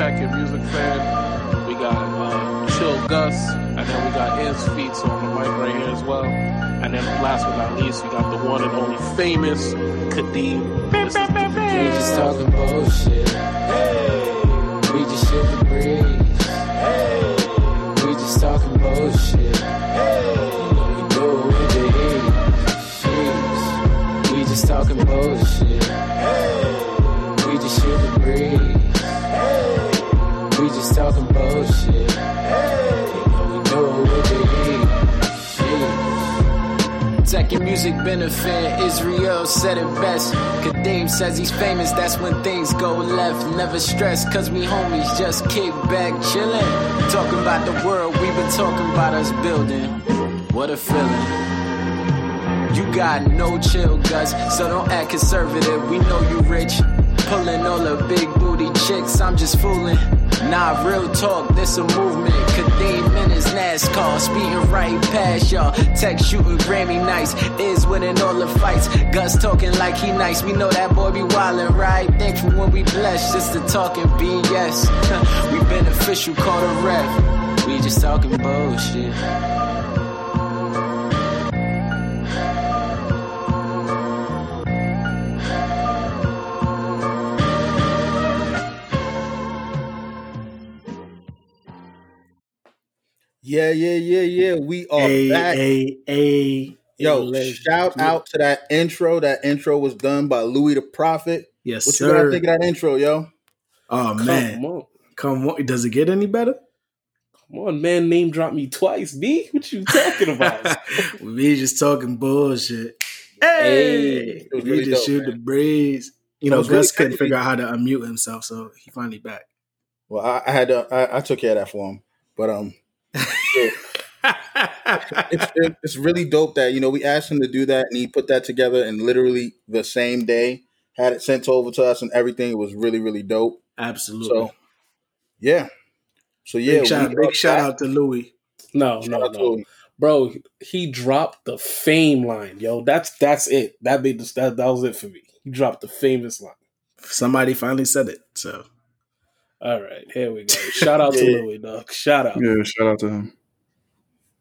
Music Fan. We got uh, Chill Gus, and then we got Ants Feet on the mic right here as well. And then last but not least, we got the one and only famous Kadeem. This is We just talking bullshit. We just shoot the breeze. We just talking bullshit. Know we do it with the heat. Jeez. We just talking bullshit. Hey. We just shoot the breeze. Just talking bullshit. Hey, know we do it with the heat. Jeez. Tech and music benefit, Israel said it best. Kadeem says he's famous, that's when things go left. Never stress, cause we homies just kick back, chillin'. Talking about the world, we been talking about us building. What a feeling. You got no chill guts, so don't act conservative. We know you rich. Pulling all the big booty chicks, I'm just fooling. Nah, real talk, this a movement. Kadeem in his NASCAR, speeding right past y'all. Tech shooting Grammy nights, is winning all the fights. Gus talking like he nice, we know that boy be wildin', right? Thankful when we blessed, just to talking BS. we beneficial, call the ref. We just talking bullshit. Yeah, yeah, yeah, yeah. We are A back. A A. Yo, let's shout do out to that intro. That intro was done by Louis the Prophet. Yes, What you gotta think of that intro, yo? Oh Come man, on. come on! Does it get any better? Come on, man. Name drop me twice, B. What you talking about? we just talking bullshit. Hey, It was we really just dope, shoot man. the breeze. You know, was really Gus couldn't figure out how to unmute himself, so he finally back. Well, I, I had to. I, I took care of that for him. But um, it's it's really dope that you know we asked him to do that and he put that together and literally the same day had it sent over to us and everything. It was really really dope. Absolutely. So yeah, so yeah, big shout, big shout out to Louis. no, Shout no, out to no. him. Bro, he dropped the fame line, yo. That's that's it. That made this that, that was it for me. He dropped the famous line. Somebody finally said it. So All right, here we go. Shout out to Louis, dog. Shout out. Yeah, shout out to him.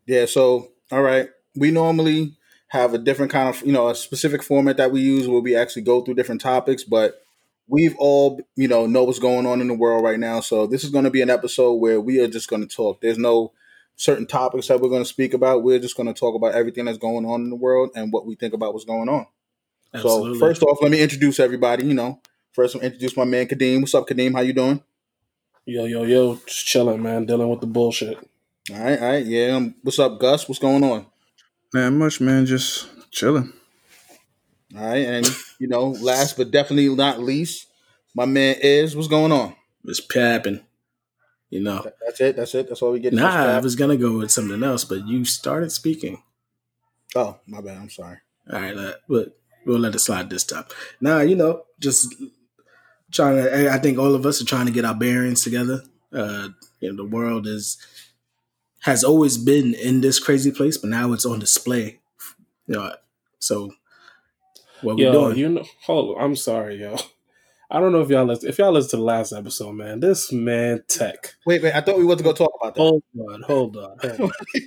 Yeah, so all right. We normally have a different kind of, you know, a specific format that we use where we actually go through different topics, but we've all, you know, know what's going on in the world right now. So this is going to be an episode where we are just going to talk. There's no certain topics that we're going to speak about. We're just going to talk about everything that's going on in the world and what we think about what's going on. absolutely. So first off, let me introduce everybody, you know. First, I'll introduce my man Kadeem. What's up, Kadeem? How you doing? Yo, yo, yo, just chilling, man. Dealing with the bullshit. All right, all right. Yeah. Um, what's up, Gus? What's going on? Man, much man, just chilling. All right, and you know, last but definitely not least, my man is what's going on. it's papping. You know. That's it. That's it. That's all we get. Nah, I was gonna go with something else, but you started speaking. Oh, my bad. I'm sorry. All right, uh, but we'll let it slide this time. Nah, you know, just trying to. I think all of us are trying to get our bearings together. Uh, you know, the world is has always been in this crazy place, but now it's on display. You know, so what we Yo, doing? you know, hold on. I'm sorry, yo. I don't know if y'all listen, if y'all listen to the last episode, man. This man Tech. Wait, wait. I thought we were to go talk about that. Hold on, hold on. Hold on.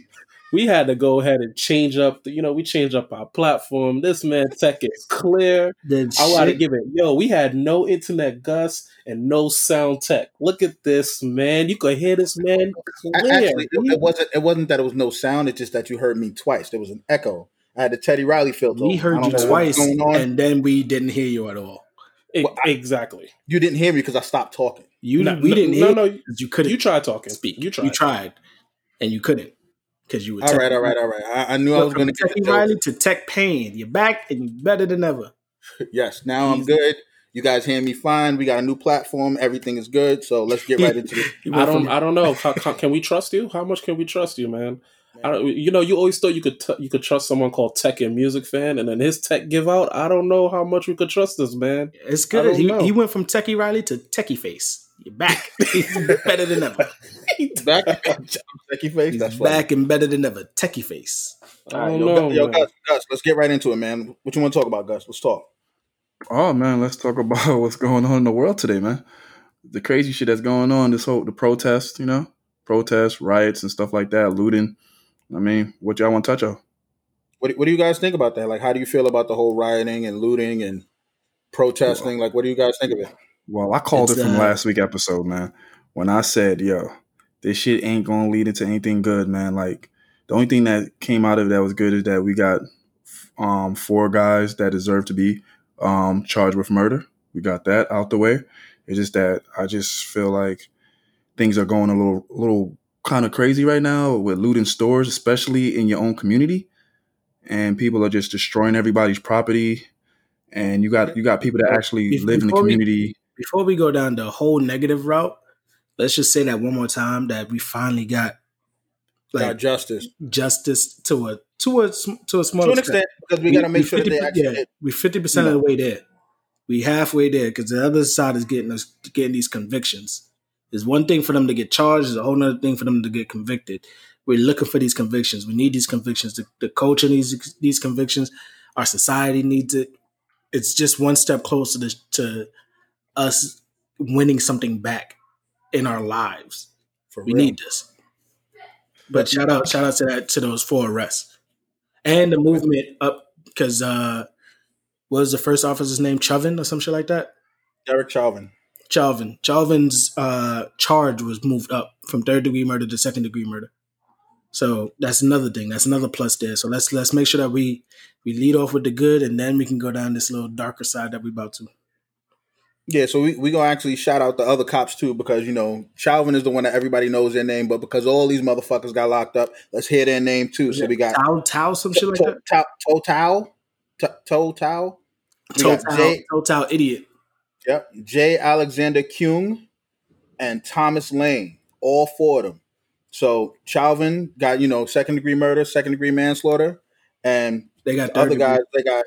we had to go ahead and change up. The, you know, we changed up our platform. This man Tech is clear. the I want to give it. Yo, we had no internet, Gus, and no sound tech. Look at this, man. You could hear this man clear. Actually, it, it wasn't. It wasn't that it was no sound. It's just that you heard me twice. There was an echo. I had the Teddy Riley filter. we heard you twice, and then we didn't hear you at all. E- Well, I- exactly. you didn't hear me because I stopped talking. You No, we no, didn't no, hear no, you 'cause you couldn't. You tried talking. speak. You tried. You tried, and you couldn't because you were. All tech- right, all right, all right. I, I knew I was going to get the Techie. Riley to Tech Pain. You're back and you're better than ever. Yes, now I'm good. You guys hear me fine. We got a new platform. Everything is good. So let's get right into it. I don't. I don't know. How, how- can we trust you? How much can we trust you, man? I don't, you know, you always thought you could t- you could trust someone called Tech and Music Fan, and then his Tech give out. I don't know how much we could trust this man. it's good. He, he went from Techie Riley to Techie Face. You're back. He's better than ever. Back, Techie face. He's That's funny. back and better than ever. Techie Face. I All right, don't yo, know. Gus, yo. Gus, Gus, let's get right into it, man. What you want to talk about, Gus? Let's talk. Oh man, let's talk about what's going on in the world today, man. the crazy shit that's going on, this whole the protest, you know, protests, riots, and stuff like that, looting. I mean, what y'all want to touch on? What, what do you guys think about that? Like, how do you feel about the whole rioting and looting and protesting? Like, what do you guys think of it? Well, I called It's, it from uh, last week episode, man. When I said, "Yo, this shit ain't gonna lead into anything good, man." Like the only thing that came out of it that was good is that we got um, four guys that deserve to be um, charged with murder. We got that out the way. It's just that I just feel like things are going a little, little kind of crazy right now with looting stores, especially in your own community, and people are just destroying everybody's property. And you got you got people that actually Before- live in the before we- community. Before we go down the whole negative route, let's just say that one more time that we finally got like Got justice justice to a to a to a small to an extent because we, got to make sure that they 50 actually. yeah, we fifty percent of the way there. We halfway there because the other side is getting us getting these convictions. It's one thing for them to get charged; it's a whole other thing for them to get convicted. We're looking for these convictions. We need these convictions. The, the culture needs these convictions. Our society needs it. It's just one step closer to, to us winning something back in our lives. For We real. need this. But shout out, shout out to that to those four arrests and the movement up because uh, what was the first officer's name? Chauvin or some shit like that. Derek Chauvin. Chauvin. Chauvin's uh, charge was moved up from third degree murder to second degree murder. So that's another thing. That's another plus there. So let's let's make sure that we we lead off with the good, and then we can go down this little darker side that we about to. Yeah, so we we gonna actually shout out the other cops too because you know Chauvin is the one that everybody knows their name, but because all these motherfuckers got locked up, let's hear their name too. So we got Tao Tao some shit like that. Total, Total, Total Total idiot. yep, J. Alexander Kueng and Thomas Lane, all four of them. So Chauvin got you know second degree murder, second degree manslaughter, and They got the other guys they got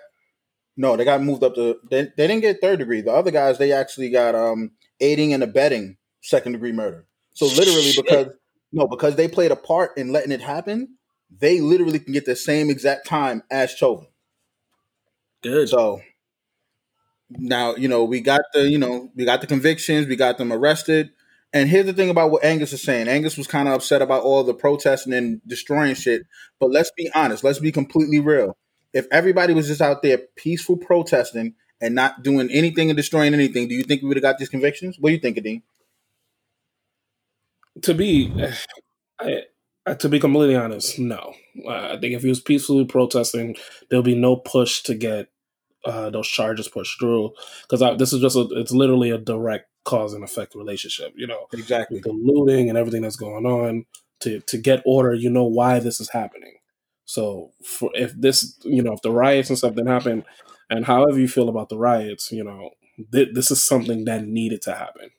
no, they got moved up to they, they didn't get third degree. The other guys they actually got um aiding and abetting second degree murder. So literally Shit. because no, because they played a part in letting it happen, they literally can get the same exact time as Chauvin. good. So now, you know, we got the, you know, we got the convictions, we got them arrested. And here's the thing about what Angus is saying. Angus was kind of upset about all the protesting and destroying shit. But let's be honest, let's be completely real. If everybody was just out there peaceful protesting and not doing anything and destroying anything, do you think we would have got these convictions? What do you think, Dean? to be I, I, to be completely honest, no. Uh, I think if he was peacefully protesting, there'll be no push to get uh, those charges pushed through because this is just a, it's literally a direct cause and effect relationship. You know, Exactly. the looting and everything that's going on to to get order, you know why this is happening. So for if this, you know, if the riots and stuff didn't happen, and however you feel about the riots, you know, th- this is something that needed to happen.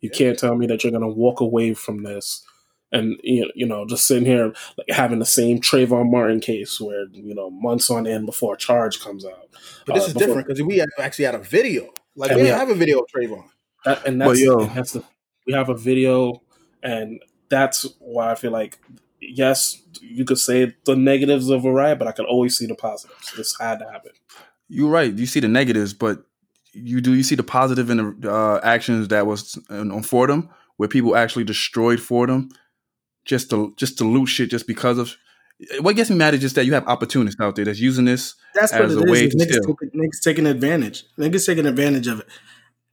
You can't tell me that you're going to walk away from this and you know, you know just sitting here like having the same Trayvon Martin case where you know months on end before a charge comes out. But this Uh, is before- different because we actually had a video. Like, And we we have- have a video of Trayvon. That, and But that's, yo- and that's the we have a video, and that's why I feel like yes, you could say the negatives of a riot, but I could always see the positives. This had to happen. You're right. You see the negatives, but you do you see the positive in the uh, actions that was on on Fordham, where people actually destroyed Fordham just to just to loot shit just because of. What gets me mad is just that you have opportunists out there that's using this. That's as it a way is. to Niggas, steal. take, niggas taking advantage. Niggas taking advantage of it.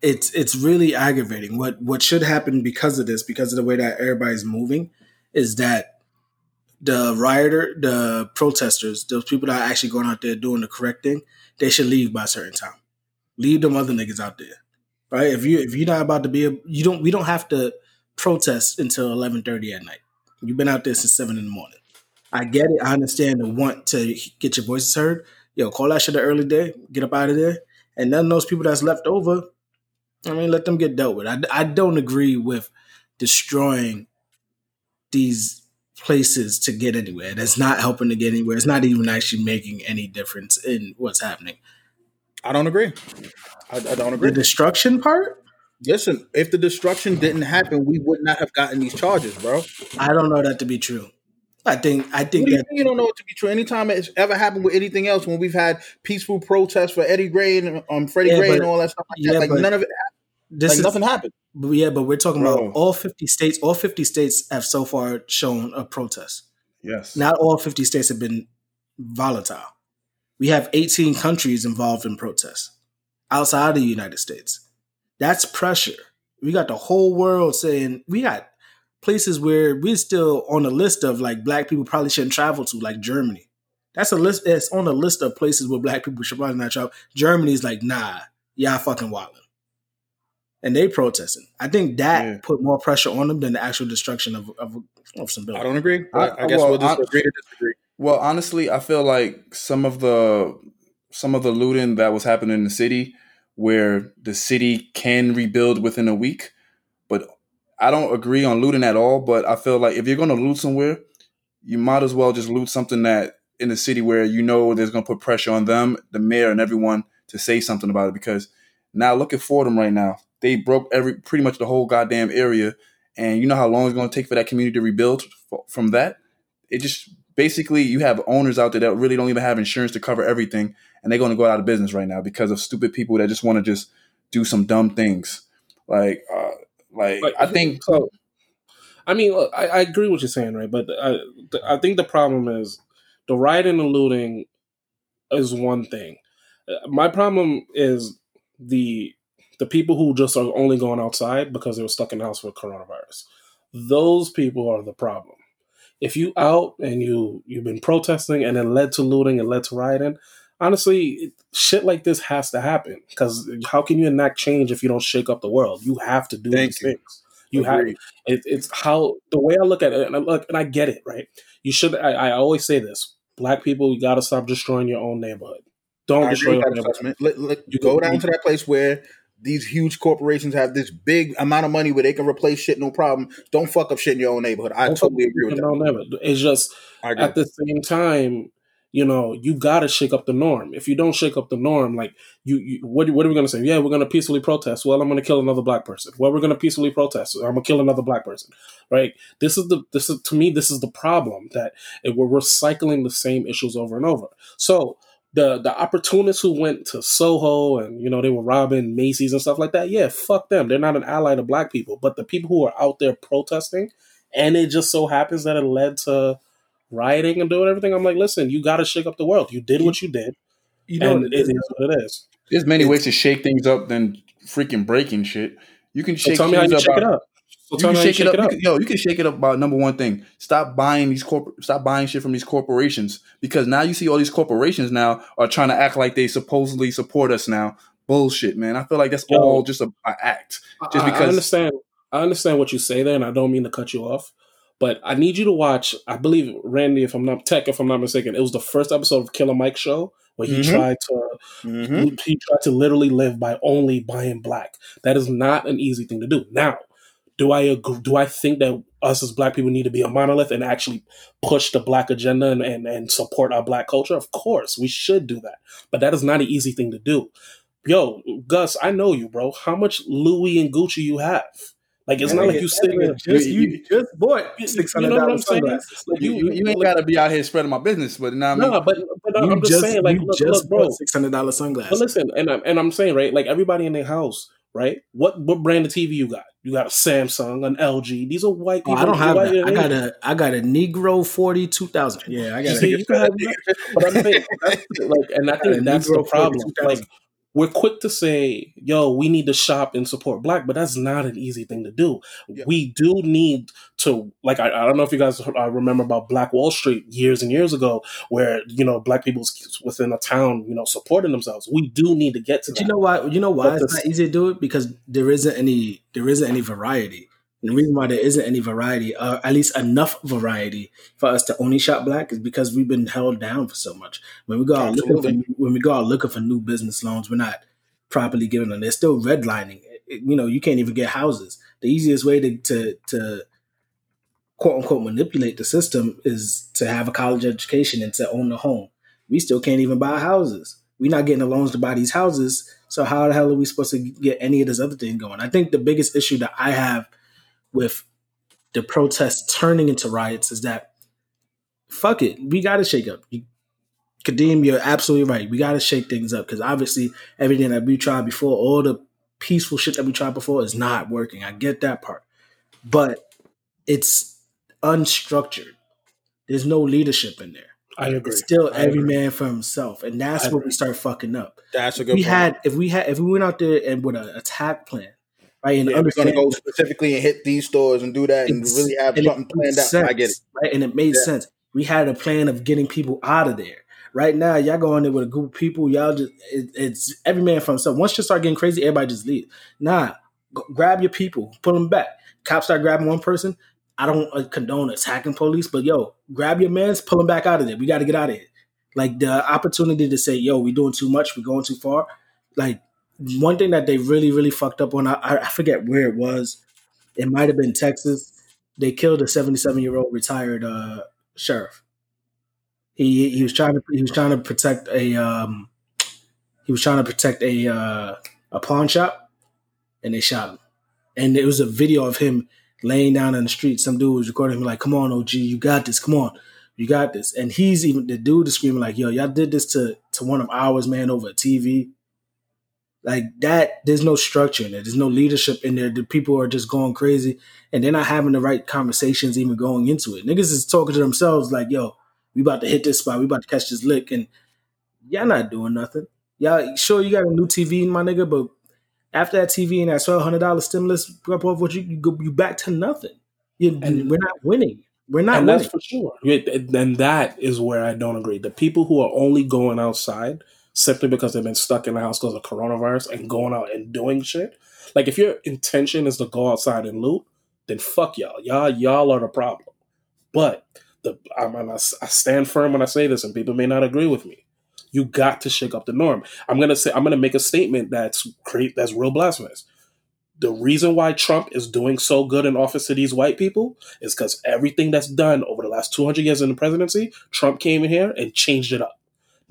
It's it's really aggravating. What what should happen because of this, because of the way that everybody's moving, is that the rioter, the protesters, those people that are actually going out there doing the correct thing, they should leave by a certain time. Leave them other niggas out there, right? If you if you're not about to be, a, you don't we don't have to protest until eleven thirty at night. You've been out there since seven in the morning. I get it. I understand the want to get your voices heard. Yo, call that shit an early day. Get up out of there. And none of those people that's left over, I mean, let them get dealt with. I, I don't agree with destroying these places to get anywhere. That's not helping to get anywhere. It's not even actually making any difference in what's happening. I don't agree. I, I don't agree. The destruction part, Listen, if the destruction didn't happen, we would not have gotten these charges, bro. I don't know that to be true. I think I think you, that you don't know it to be true? Anytime it's ever happened with anything else, when we've had peaceful protests for Eddie Gray and um, Freddie Yeah, Gray but- and all that stuff like yeah, that, like but- none of it. This like is nothing happened. but yeah, but we're talking Bro. about all 50 states. All 50 states have so far shown a protest. Yes. Not all 50 states have been volatile. We have 18 countries involved in protests outside of the United States. That's pressure. We got the whole world saying we got places where we're still on a list of like black people probably shouldn't travel to, like Germany. That's a list. It's on a list of places where black people should probably not travel. Germany's like, nah, y'all fucking wildin'. And they protesting. I think that Yeah. put more pressure on them than the actual destruction of of, of some buildings. I don't agree. But I- I, guess well, we'll just agree to disagree. Well, honestly, I feel like some of the some of the looting that was happening in the city, where the city can rebuild within a week, but I don't agree on looting at all. But I feel like if you're going to loot somewhere, you might as well just loot something that in the city where you know there's going to put pressure on them, the mayor, and everyone to say something about it. Because now look at Fordham right now; they broke every pretty much the whole goddamn area, and you know how long it's going to take for that community to rebuild from that. It just basically you have owners out there that really don't even have insurance to cover everything, and they're going to go out of business right now because of stupid people that just want to just do some dumb things. Like, uh, like Like, I think so. I mean, look, I, I agree what you're saying, right? But I, I think the problem is the rioting and the looting is one thing. Uh, My problem is the the people who just are only going outside because they were stuck in the house with coronavirus. Those people are the problem. If you out and you you've been protesting and then led to looting and led to rioting, honestly, shit like this has to happen because how can you enact change if you don't shake up the world? You have to do Thank these you. things. You have Agreed. it, it's how the way I look at it, and I look, and I get it, right? You should. I, I always say this: Black people, you got to stop destroying your own neighborhood. Don't I destroy your neighborhood. let- You go down to that place where these huge corporations have this big amount of money where they can replace shit no problem. Don't fuck up shit in your own neighborhood. I Don't totally agree with that. neighborhood. It's just at the same time, you know, you got to shake up the norm. If you don't shake up the norm, like you, you what, what are we going to say? Yeah, we're going to peacefully protest. Well, I'm going to kill another black person. Well, we're going to peacefully protest. I'm going to kill another black person. Right? This is the this is to me this is the problem that it, we're recycling the same issues over and over. So the the opportunists who went to Soho and you know they were robbing Macy's and stuff like that. Yeah, fuck them. They're not an ally to black people. But the people who are out there protesting, and it just so happens that it led to rioting and doing everything. I'm like, listen, you got to shake up the world. You did what you did, You know, and it is what it is. there's many It's- ways to shake things up than freaking breaking shit. You can So shake tell me how you shake by- it up. So you can shake it up. it You can- yo, you can shake it up about number one thing. Stop buying these corporate. Stop buying shit from these corporations because now you see all these corporations now are trying to act like they supposedly support us now. Bullshit, man. I feel like that's Yo. all just a, a act. Just I, I because- understand, I understand what you say there, and I don't mean to cut you off, but I need you to watch. I believe Randy, if I'm not Tech, if I'm not mistaken, it was the first episode of Killer Mike show where he Mhm. tried to Mhm. he, he tried to literally live by only buying black. That is not an easy thing to do. Now, do I agree, do I think that us as black people need to be a monolith and actually push the black agenda and, and, and support our black culture? Of course, we should do that. But that is not an easy thing to do. Yo, Gus, I know you, bro. How much Louis and Gucci you have? Like it's Yeah, not like you sitting there. just, you- you, just bought You- six you hundred know what dollars saying? sunglasses. Like, You, you, you ain't gotta be out here spreading my business, but now I mean? No, but, but I'm just, saying, like, you look, just look, bro. bought six hundred dollars But sunglasses. listen, and I'm and I'm saying right, like everybody in their house, right? What what brand of TV you got? You got a Samsung, an LG. These are white people. Oh. I don't have that. I got a I got a Negro forty two thousand. Yeah, I got See, a you can have that. But I'm saying, that's, like, and I got a think that's Negro the problem. 42,000. Like, we're quick to say, "Yo, we need to shop and support black," but that's not an easy thing to do. Yeah. We do need to, like, I, I don't know if you guys uh, remember about Black Wall Street years and years ago, where you know black people within a town, you know, supporting themselves. We do need to get to But that. you know why? You know why But it's this- not easy to do it because there isn't any there isn't any variety. And the reason why there isn't any variety, or at least enough variety for us to only shop black, is because we've been held down for so much. When we go out looking Absolutely. for when we go out looking for new business loans, we're not properly giving them. They're still redlining. It- you know, you can't even get houses. The easiest way to to to quote unquote manipulate the system is to have a college education and to own a home. We still can't even buy houses. We're not getting the loans to buy these houses. So how the hell are we supposed to get any of this other thing going? I think the biggest issue that I have with the protests turning into riots is that fuck it, we got to shake up. You, Kadeem, you're absolutely right. We got to shake things up because obviously everything that we tried before, all the peaceful shit that we tried before is not working. I get that part, but it's unstructured. There's no leadership in there. I agree. It's still I every agree. man for himself, and that's where we start fucking up. That's a good we point. had if we had if we went out there and with an attack plan, right, and yeah, we're gonna understand go specifically and hit these stores and do that and really have and something planned out. I get it. right? And it made Yeah. sense. We had a plan of getting people out of there. Right now, y'all go in there with a group of people. Y'all just it, it's every man for himself. Once you start getting crazy, everybody just leave. Nah, go, grab your people, pull them back. Cops start grabbing one person. I don't uh, condone attacking police, but yo, grab your mans, pull them back out of there. We got to get out of here. Like the opportunity to say, yo, we doing too much, we going too far. Like one thing that they really, really fucked up on, I, I forget where it was. It might have been Texas. They killed a 77 year old retired uh, sheriff. He he was trying to he was trying to protect a um, he was trying to protect a uh, a pawn shop, and they shot him. And it was a video of him laying down in the street. Some dude was recording him like, "Come on, OG, you got this. Come on, you got this." And he's even the dude is screaming like, "Yo, y'all did this to to one of ours, man, over a TV." Like that, there's no structure in there. There's no leadership in there. The people are just going crazy, and they're not having the right conversations even going into it. Niggas is talking to themselves like, "Yo, we about to hit this spot. We about to catch this lick," and y'all not doing nothing. Y'all sure you got a new TV, in my nigga, but after that TV and that twelve hundred dollar stimulus, up off what you you go you back to nothing. You, And- we're not winning. We're not and winning. that's for sure. And that is where I don't agree. The people who are only going outside simply because they've been stuck in the house because of coronavirus and going out and doing shit. Like if your intention is to go outside and loot, then fuck y'all. Y'all y'all are the problem. But the I'm, I, I stand firm when I say this, and people may not agree with me. You got to shake up the norm. I'm gonna say I'm gonna make a statement that's great. That's real blasphemous. The reason why Trump is doing so good in office to these white people is because everything that's done over the last 200 years in the presidency, Trump came in here and changed it up.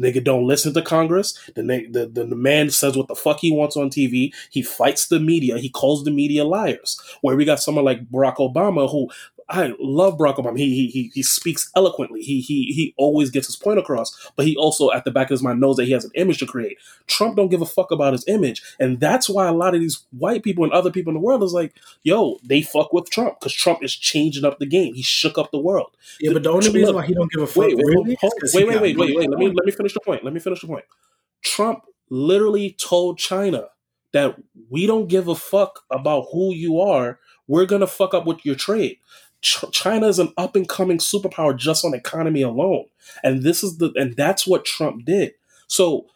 Nigga don't listen to Congress. The, the, the, the man says what the fuck he wants on TV. He fights the media. He calls the media liars. Where we got someone like Barack Obama who I love Barack Obama. He, he he he speaks eloquently. He he he always gets his point across. But he also at the back of his mind knows that he has an image to create. Trump don't give a fuck about his image, and that's why a lot of these white people and other people in the world is like, yo, they fuck with Trump because Trump is changing up the game. He shook up the world. yeah, but the only reason why he don't give a fuck Wait, wait, really hold- is 'cause he wait, wait, wait, wait, wait. Let me let me finish the point. Let me finish the point. Trump literally told China that we don't give a fuck about who you are. We're gonna fuck up with your trade. Ch- China is an up and coming superpower just on economy alone, and this is the and that's what Trump did. So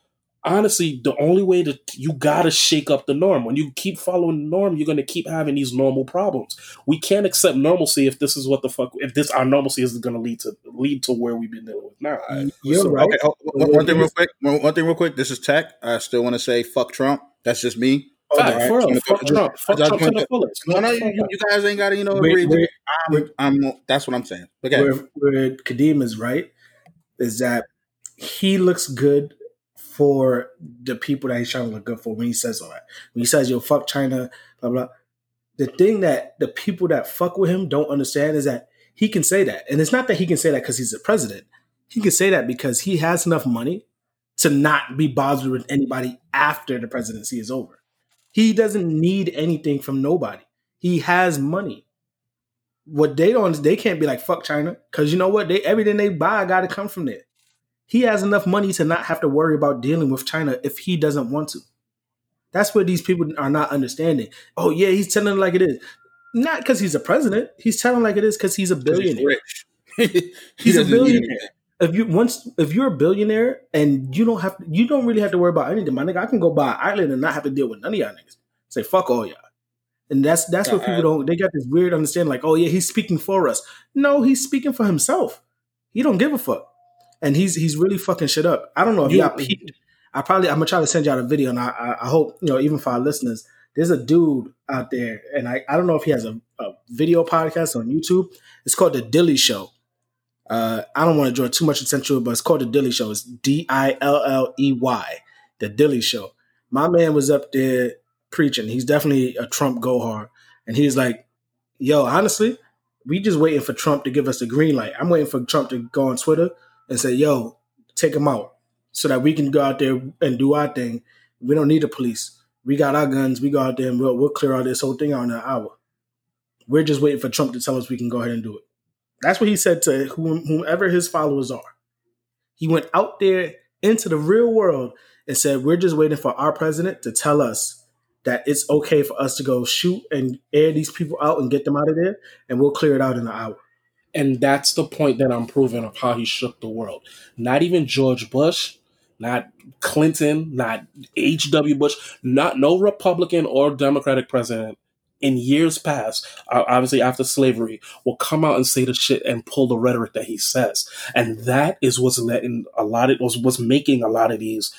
honestly, the only way to you gotta shake up the norm. When you keep following the norm, you're gonna keep having these normal problems. We can't accept normalcy if this is what the fuck if this our normalcy is gonna lead to lead to where we've been dealing with now. You're So, right. Okay, oh, one, one thing real quick. One, one thing real quick. This is tech. I still want to say fuck Trump. That's just me. Oh, Fact, Alright, for real, fuck Trump. Fuck Trump to the fullest. No, no, you, guys ain't got to, you know, agree. I'm, I'm, that's what I'm saying. Okay. where, where Kadeem is right is that he looks good for the people that he's trying to look good for when he says all that. When he says, yo, fuck China, blah, blah. The thing that the people that fuck with him don't understand is that he can say that. And it's not that he can say that because he's the president. He can say that because he has enough money to not be bothered with anybody after the presidency is over. He doesn't need anything from nobody. He has money what they don't they can't be like fuck China because you know what they everything they buy got to come from there. He has enough money to not have to worry about dealing with China if he doesn't want to. That's what these people are not understanding. Oh yeah, he's telling like it is. Not because he's a president. He's telling like it is because he's a he's billionaire. rich. He's a billionaire. If you once if you're a billionaire and you don't have you don't really have to worry about anything, my nigga. I can go buy an island and not have to deal with none of y'all niggas. Say fuck all y'all. And that's that's what people don't. They got this weird understanding, like, oh yeah, he's speaking for us. No, he's speaking for himself. He don't give a fuck, and he's he's really fucking shit up. I don't know if y'all peeped. I probably I'm gonna try to send y'all a video, and I, I I hope you know even for our listeners, there's a dude out there, and I I don't know if he has a, a video podcast on YouTube. It's called the Dilley Show. Uh, I don't want to draw too much attention to it, but it's called the Dilley Show. It's D I L L E Y, the Dilley Show. My man was up there preaching. He's definitely a Trump go hard, and he's like, "Yo, honestly, we just waiting for Trump to give us the green light. I'm waiting for Trump to go on Twitter and say, "Yo, take him out," so that we can go out there and do our thing. We don't need the police. We got our guns. We go out there and we'll, we'll clear out this whole thing out in an hour. We're just waiting for Trump to tell us we can go ahead and do it. That's what he said to whomever his followers are. He went out there into the real world and said, We're just waiting for our president to tell us that it's okay for us to go shoot and air these people out and get them out of there, and we'll clear it out in an hour. And that's the point that I'm proving of how he shook the world. Not even George Bush, not Clinton, not H.W. Bush, not no Republican or Democratic president in years past, obviously after slavery, will come out and say the shit and pull the rhetoric that he says. And that is what's letting a lot of was was making a lot of these,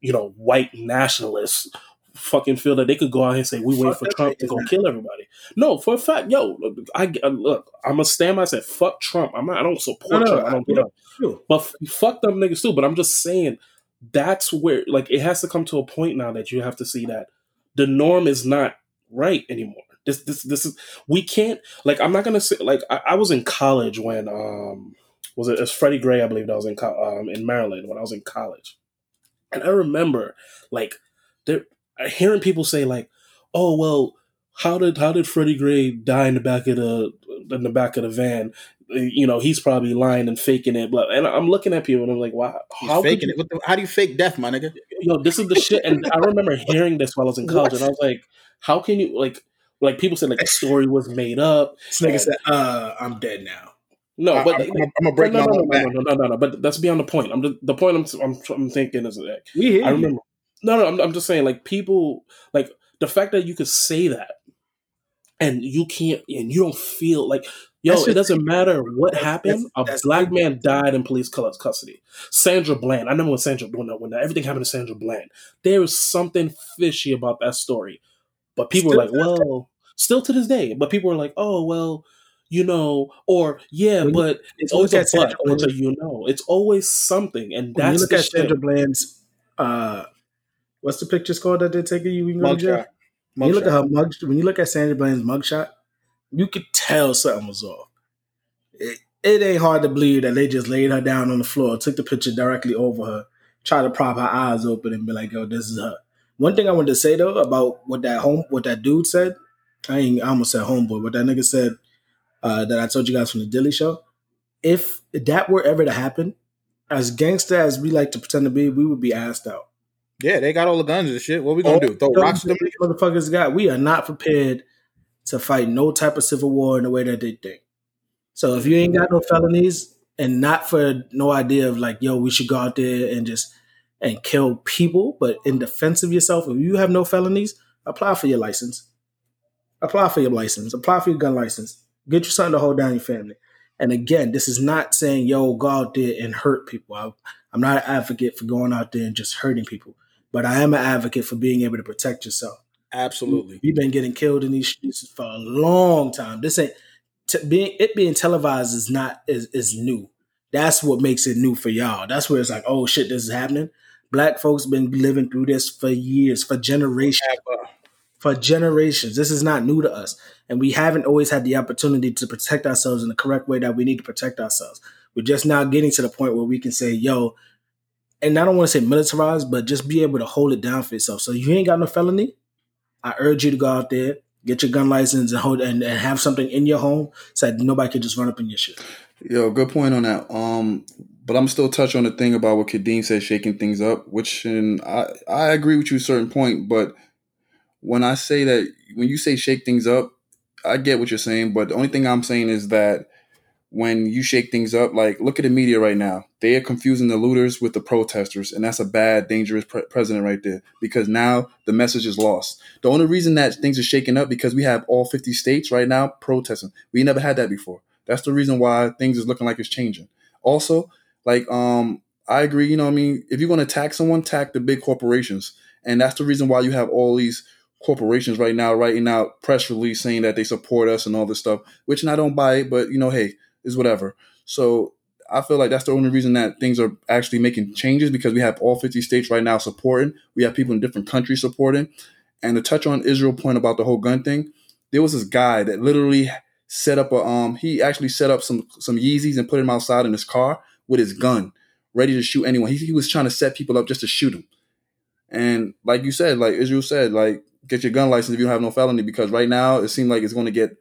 you know, white nationalists fucking feel that they could go out and say we wait for Trump to go kill everybody. No, for a fact, yo, I look, I'm gonna stand by. I said fuck Trump. I'm not, I don't support No, no, Trump. I don't I- get it. But fuck them niggas too. But I'm just saying that's where like it has to come to a point now that you have to see that the norm is not right anymore. This this this is we can't like I'm not gonna say like I, I was in college when um was it it's Freddie Gray I believe that was in um in Maryland when I was in college, and I remember like there hearing people say like oh well how did how did Freddie Gray die in the back of the in the back of the van you know he's probably lying and faking it but and I'm looking at people and I'm like wow how faking you it. The, how do you fake death, my nigga? yo, this is the shit. And I remember hearing this while I was in college, and I was like, how can you like like people said like the story was made up. This nigga said, uh, I'm dead now. No, I- but I'm, I'm, gonna break no, my no, no, back. no, no, no, no, But that's beyond the point. I'm just, the point I'm, I'm I'm thinking is that We I you. remember. No, no, I'm, I'm just saying like people like the fact that you could say that and you can't and you don't feel like yo, That's it doesn't matter what happened. that's- a black man died in police custody. Sandra Bland. I remember when Sandra when, when everything happened to Sandra Bland. There is something fishy about that story. But people Still are like, well, still to this day. But people are like, oh well, you know, or yeah, When you- but it's always a but until you know. It's always something, and When you that's look at shit. Sandra Bland's, uh, what's the pictures called that they're taking you? you go jail? When you look at her mug, when you look at Sandra Bland's mugshot, you could tell something was off. It, it ain't hard to believe that they just laid her down on the floor, took the picture directly over her, tried to prop her eyes open, and be like, "Yo, this is her." One thing I wanted to say though about what that home, what that dude said, I ain't, I almost said homeboy, what that nigga said uh, that I told you guys from the Dilley Show. If that were ever to happen, as gangster as we like to pretend to be, we would be asked out. Yeah, they got all the guns and shit. What we gonna do? Throw All rocks at them? motherfuckers got. We are not prepared to fight no type of civil war in the way that they think. So if you ain't got no felonies and not for no idea of like, yo, we should go out there and just and kill people, but in defense of yourself, if you have no felonies, apply for your license. Apply for your license. Apply for your gun license. Get you something to hold down your family. And again, this is not saying, yo, go out there and hurt people. I, I'm not an advocate for going out there and just hurting people, but I am an advocate for being able to protect yourself. Absolutely. We've been getting killed in these streets for a long time. This ain't t- being it being televised is not is is new. That's what makes it new for y'all. That's where it's like, oh shit, this is happening. Black folks been living through this for years, for generations, uh, for generations. This is not new to us, and we haven't always had the opportunity to protect ourselves in the correct way that we need to protect ourselves. We're just now getting to the point where we can say, yo, and I don't want to say militarized, but just be able to hold it down for yourself. So you ain't got no felony. I urge you to go out there, get your gun license, and hold and, and have something in your home so that nobody can just run up in your shit. Yo, good point on that. Um, but I'm still touch on the thing about what Kadeem said, shaking things up, which and I I agree with you a certain point. But when I say that, when you say shake things up, I get what you're saying. But the only thing I'm saying is that when you shake things up, like look at the media right now, they are confusing the looters with the protesters, and that's a bad, dangerous pre- president right there. Because now the message is lost. The only reason that things are shaking up because we have all 50 states right now protesting. We never had that before. That's the reason why things is looking like it's changing. Also, like um, I agree. You know, what I mean, if you're going to tax someone, tax the big corporations, and that's the reason why you have all these corporations right now writing out press release saying that they support us and all this stuff. Which I don't buy but you know, hey, is whatever. So I feel like that's the only reason that things are actually making changes because we have all 50 states right now supporting. We have people in different countries supporting. And to touch on Israel point about the whole gun thing, there was this guy that literally set up a um he actually set up some some Yeezys and put them outside in his car with his gun, ready to shoot anyone. He, he was trying to set people up just to shoot them. And like you said, like Israel said, like get your gun license if you don't have no felony because right now it seems like it's going to get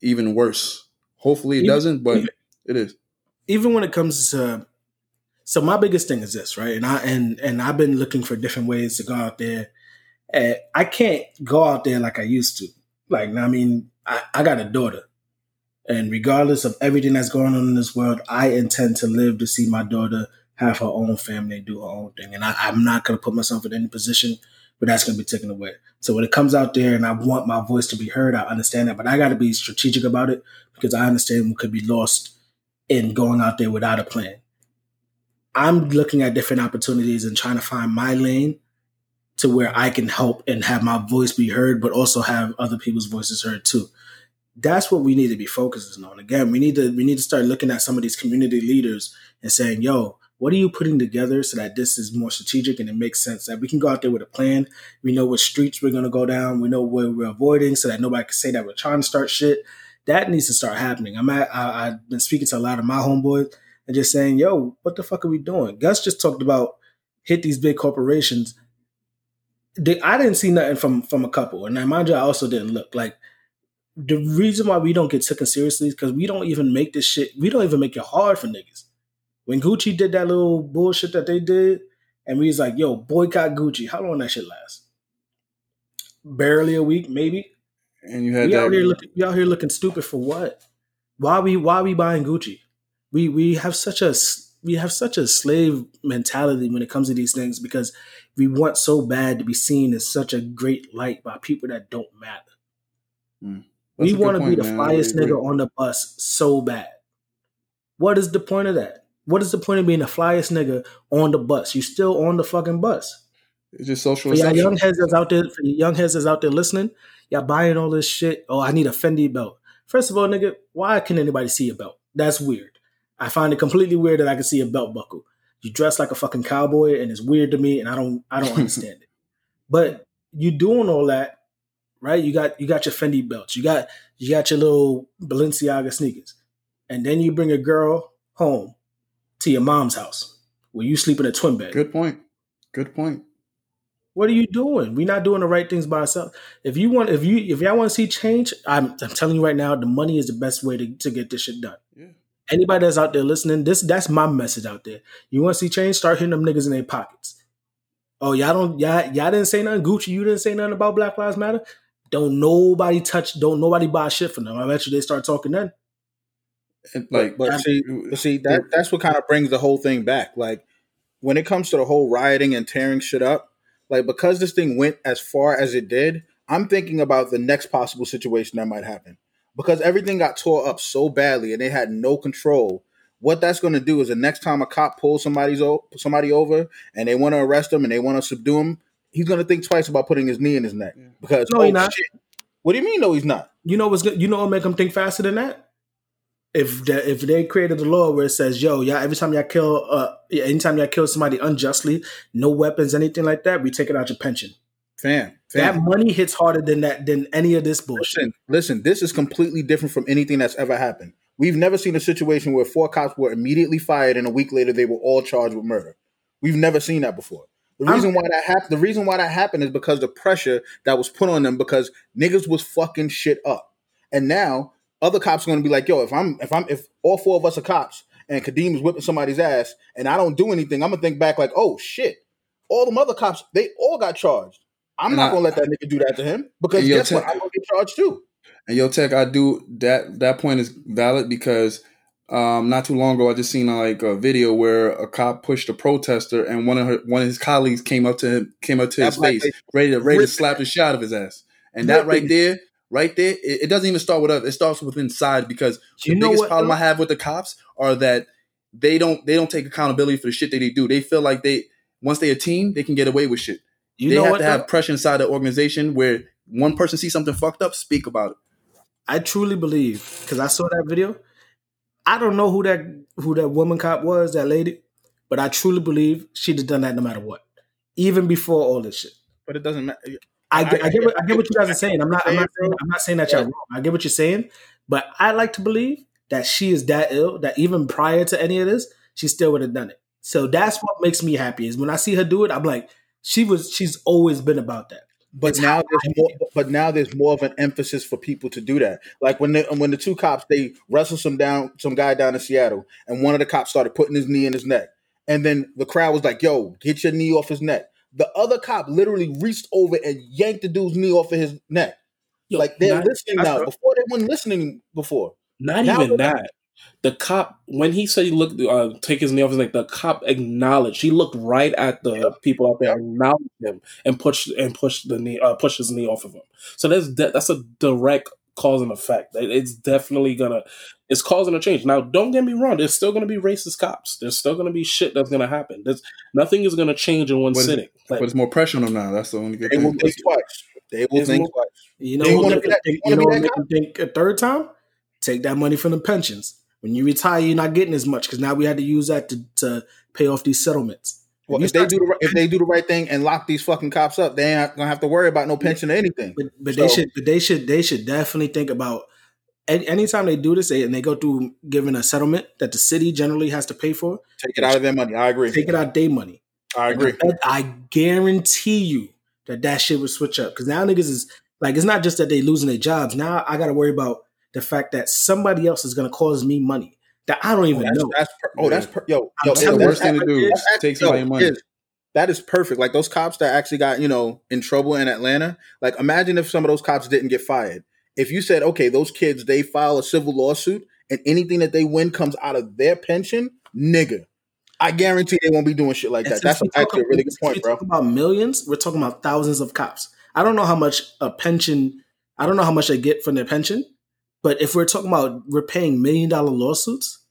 even worse. Hopefully it Even- doesn't, but it is. even when it comes to so my biggest thing is this right? And i and and i've been looking for different ways to go out there. And i can't go out there like i used to. Like i mean i, I got a daughter. And regardless of everything that's going on in this world i intend to live to see my daughter have her own family do her own thing. And I, i'm not going to put myself in any position where that's going to be taken away so when it comes out there and i want my voice to be heard i understand that but i got to be strategic about it because i understand what could be lost in going out there without a plan. I'm looking at different opportunities and trying to find my lane to where I can help and have my voice be heard, but also have other people's voices heard too. That's what we need to be focusing on. Again, we need to we need to start looking at some of these community leaders and saying, "Yo, what are you putting together so that this is more strategic and it makes sense that we can go out there with a plan. We know what streets we're going to go down. We know where we're avoiding so that nobody can say that we're trying to start shit that needs to start happening. I'm at, I, I've been speaking to a lot of my homeboys and just saying, yo, what the fuck are we doing? Gus just talked about hit these big corporations. They, I didn't see nothing from from a couple, and I mind you, I also didn't look like the reason why we don't get taken seriously is because we don't even make this shit. We don't even make it hard for niggas. When Gucci did that little bullshit that they did, and we was like, "Yo, boycott Gucci." How long that shit last? Barely a week, maybe And you had we that. out here looking we out here looking stupid for what? Why we why we buying Gucci? We we have such a we have such a slave mentality when it comes to these things because we want so bad to be seen as such a great light by people that don't matter. Hmm. That's we want to be the man. Flyest nigga on the bus so bad. What is the point of that? What is the point of being the flyest nigga on the bus? You still on the fucking bus. It's just social y'all young heads that's out there, for you young heads that's out there listening, y'all buying all this shit. Oh, I need a Fendi belt. First of all, nigga, why can anybody see a belt? That's weird. I find it completely weird that I can see a belt buckle. You dress like a fucking cowboy, and it's weird to me, and I don't, I don't understand it. But you doing all that, right? You got, you got your Fendi belts. You got, you got your little Balenciaga sneakers, and then you bring a girl home to your mom's house where you sleep in a twin bed. Good point. Good point. What are you doing? We're not doing the right things by ourselves. If you want, if you, if y'all want to see change, I'm, I'm telling you right now, the money is the best way to, to get this shit done. Yeah. Anybody that's out there listening, this that's my message out there. You want to see change? Start hitting them niggas in their pockets. Oh, y'all don't, y'all, y'all didn't say nothing. Gucci, you didn't say nothing about Black Lives Matter. Don't nobody touch. Don't nobody buy shit from them. I bet you they start talking then. And, Like, like, but see, but see that that's what kind of brings the whole thing back. Like, when it comes to the whole rioting and tearing shit up, like because this thing went as far as it did, I'm thinking about the next possible situation that might happen. Because everything got tore up so badly and they had no control. What that's going to do is the next time a cop pulls somebody's o- somebody over and they want to arrest them and they want to subdue him, he's going to think twice about putting his knee in his neck because No, oh, he's not. shit. What do you mean? No, he's not. You know what's good? You know what make him think faster than that? If the, if they created a law where it says, "Yo, yeah, every time y'all kill, uh, anytime y'all kill somebody unjustly, no weapons, anything like that, we take it out your pension." Fam, That money hits harder than that than any of this bullshit. Listen, listen, this is completely different from anything that's ever happened. We've never seen a situation where four cops were immediately fired and a week later they were all charged with murder. We've never seen that before. The I'm- reason why that happened, the reason why that happened is because the pressure that was put on them because niggas was fucking shit up. And now other cops are gonna be like, yo, if I'm if I'm if all four of us are cops and Kadeem is whipping somebody's ass and I don't do anything, I'm gonna think back like, oh shit, all the other cops, they all got charged. I'm And not I- gonna let that nigga do that to him because guess what? I'm gonna get charged too. And yo, Tech, I do that. That point is valid because um, not too long ago, I just seen like a video where a cop pushed a protester, and one of her, one of his colleagues came up to him, came up to That his black face, ready to ready to slap the shot of his ass. And that right there, right there, it, it doesn't even start with us. It starts with inside because You the know biggest what, problem though? I have with the cops are that they don't they don't take accountability for the shit that they do. They feel like they once they're a team, they can get away with shit. You they know have what? to though? have pressure inside the organization where one person sees something fucked up, speak about it. I truly believe because I saw that video. I don't know who that who that woman cop was, that lady, but I truly believe she'd have done that no matter what, even before all this shit. But it doesn't matter. I, I- I, get what, I get what you guys are saying. I'm not I'm not Saying, I'm not saying that y'all wrong. I get what you're saying, but I like to believe that she is that ill that even prior to any of this, she still would have done it. So that's what makes me happy is when I see her do it. I'm like, She was. She's always been about that. But It's now there's more. But now there's more of an emphasis for people to do that. Like when the, when the two cops they wrestled some down some guy down in Seattle, and one of the cops started putting his knee in his neck, and then the crowd was like, "Yo, get your knee off his neck." The other cop literally reached over and yanked the dude's knee off of his neck. Yo, like they're not, listening now. Before they weren't listening before. not now even that. The cop, when he said he looked, uh, take his knee off his neck, the cop acknowledged. He looked right at the people out there, acknowledged him, and pushed and pushed the knee, uh, pushed his knee off of him. So that's de- that's a direct cause and effect. It's definitely gonna, it's causing a change. Now, don't get me wrong. There's still gonna be racist cops. There's still gonna be shit that's gonna happen. There's nothing is gonna change in one But- sitting. Like, But it's more pressure on them now. That's the only good They will thing. think twice. They will think more- twice. You know They what wanna be that- think, you know what make that them think a third time? Take that money from the pensions. When you retire, you're not getting as much because now we had to use that to, to pay off these settlements. Well, if they do the right, if they do the right thing and lock these fucking cops up, they ain't gonna have to worry about no pension or anything. But but they should but they should they should definitely think about anytime they do this they, and they go through giving a settlement that the city generally has to pay for, Take it out of their money. I agree. take it out their money. I agree. I, I guarantee you that that shit would switch up because now niggas is like it's not just that they losing their jobs. Now I got to worry about the fact that somebody else is going to cause me money that I don't even that's, know. that's per- oh, that's per- yo, yo. That's the you, worst thing to do. that's is Take yo, money. is- that is perfect. Like those cops that actually got you know in trouble in Atlanta. Like imagine if some of those cops didn't get fired. If you said, okay, those kids they file a civil lawsuit and anything that they win comes out of their pension, nigga, I guarantee they won't be doing shit like And that. That's we talk- actually a really good point, bro. talk about millions, we're talking about thousands of cops. I don't know how much a pension. I don't know how much they get from their pension, but if we're talking about we're million dollar lawsuits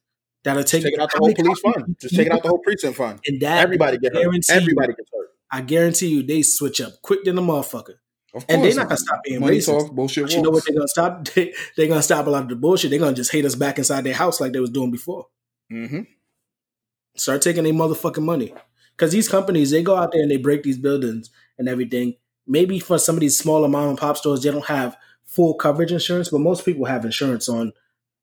that are taking take out the whole police fund. Just taking out the whole precinct fund. and that Everybody get hurt. Everybody gets hurt. I guarantee you they switch up quick than a motherfucker. Of And they're not gonna stop being Money racist. talk, bullshit But you know what they're gonna stop? They, they're gonna stop a lot of the bullshit. They're gonna just hate us back inside their house like they was doing before. Mm-hmm. Start taking their motherfucking money. Because these companies, they go out there and they break these buildings and everything. Maybe for some of these smaller mom and pop stores, they don't have full coverage insurance, but most people have insurance on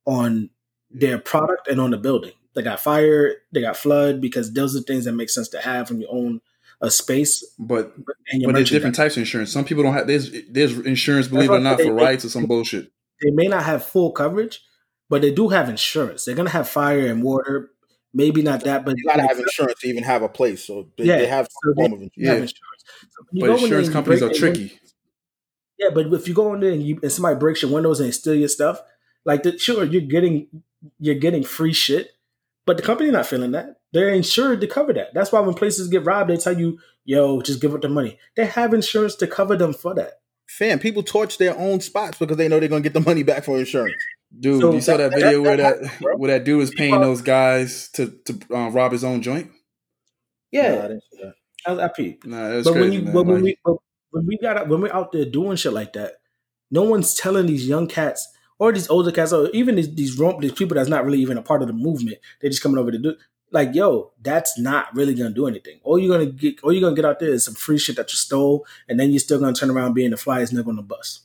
on their mm-hmm. product and on the building. They got fire, they got flood, because those are things that make sense to have when you own a space But but there's different types of insurance. Some people don't have. There's there's insurance, believe it or not, they- for rights or some bullshit. they may not have full coverage, but they do have insurance. They're gonna have fire and water. Maybe not that, but You gotta have insurance to even have a place. So they, Yeah, they have so some form of insurance. Yeah. insurance. So But go in there insurance companies are tricky. Yeah, but if you go in there and, you, and somebody breaks your windows and they steal your stuff, like the, sure you're getting you're getting free shit, but the company not feeling that. They're insured to cover that. That's why when places get robbed, they tell you, "Yo, just give up the money." They have insurance to cover them for that. Fam, people torch their own spots because they know they're gonna get the money back for insurance. Dude, So you saw that that- video that- where that that happens, where that dude was paying those guys to to uh, rob his own joint. Yeah, didn't see that. I, I peep. Nah, that's But crazy, when you man. but when Like, we but when we got when we're out there doing shit like that, no one's telling these young cats or these older cats or even these these, rump, these people that's not really even a part of the movement. They're just coming over to do like, yo, that's not really gonna do anything. All you're gonna get all you're gonna get out there is some free shit that you stole, and then you're still gonna turn around being the flyest nigga on the bus.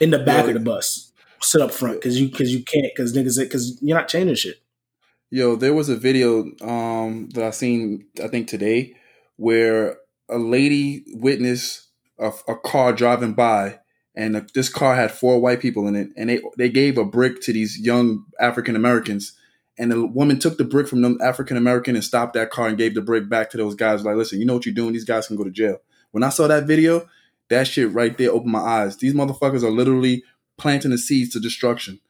In the back Yeah. of the bus. Sit up front because you because you can't because niggas because you're not changing shit. Yo, there was a video um, that I seen I think today where a lady witnessed a, a car driving by, and this car had four white people in it, and they they gave a brick to these young African Americans, and the woman took the brick from them African American and stopped that car and gave the brick back to those guys. Like, listen, you know what you're doing? These guys can go to jail. When I saw that video, that shit right there opened my eyes. These motherfuckers are literally planting the seeds to destruction.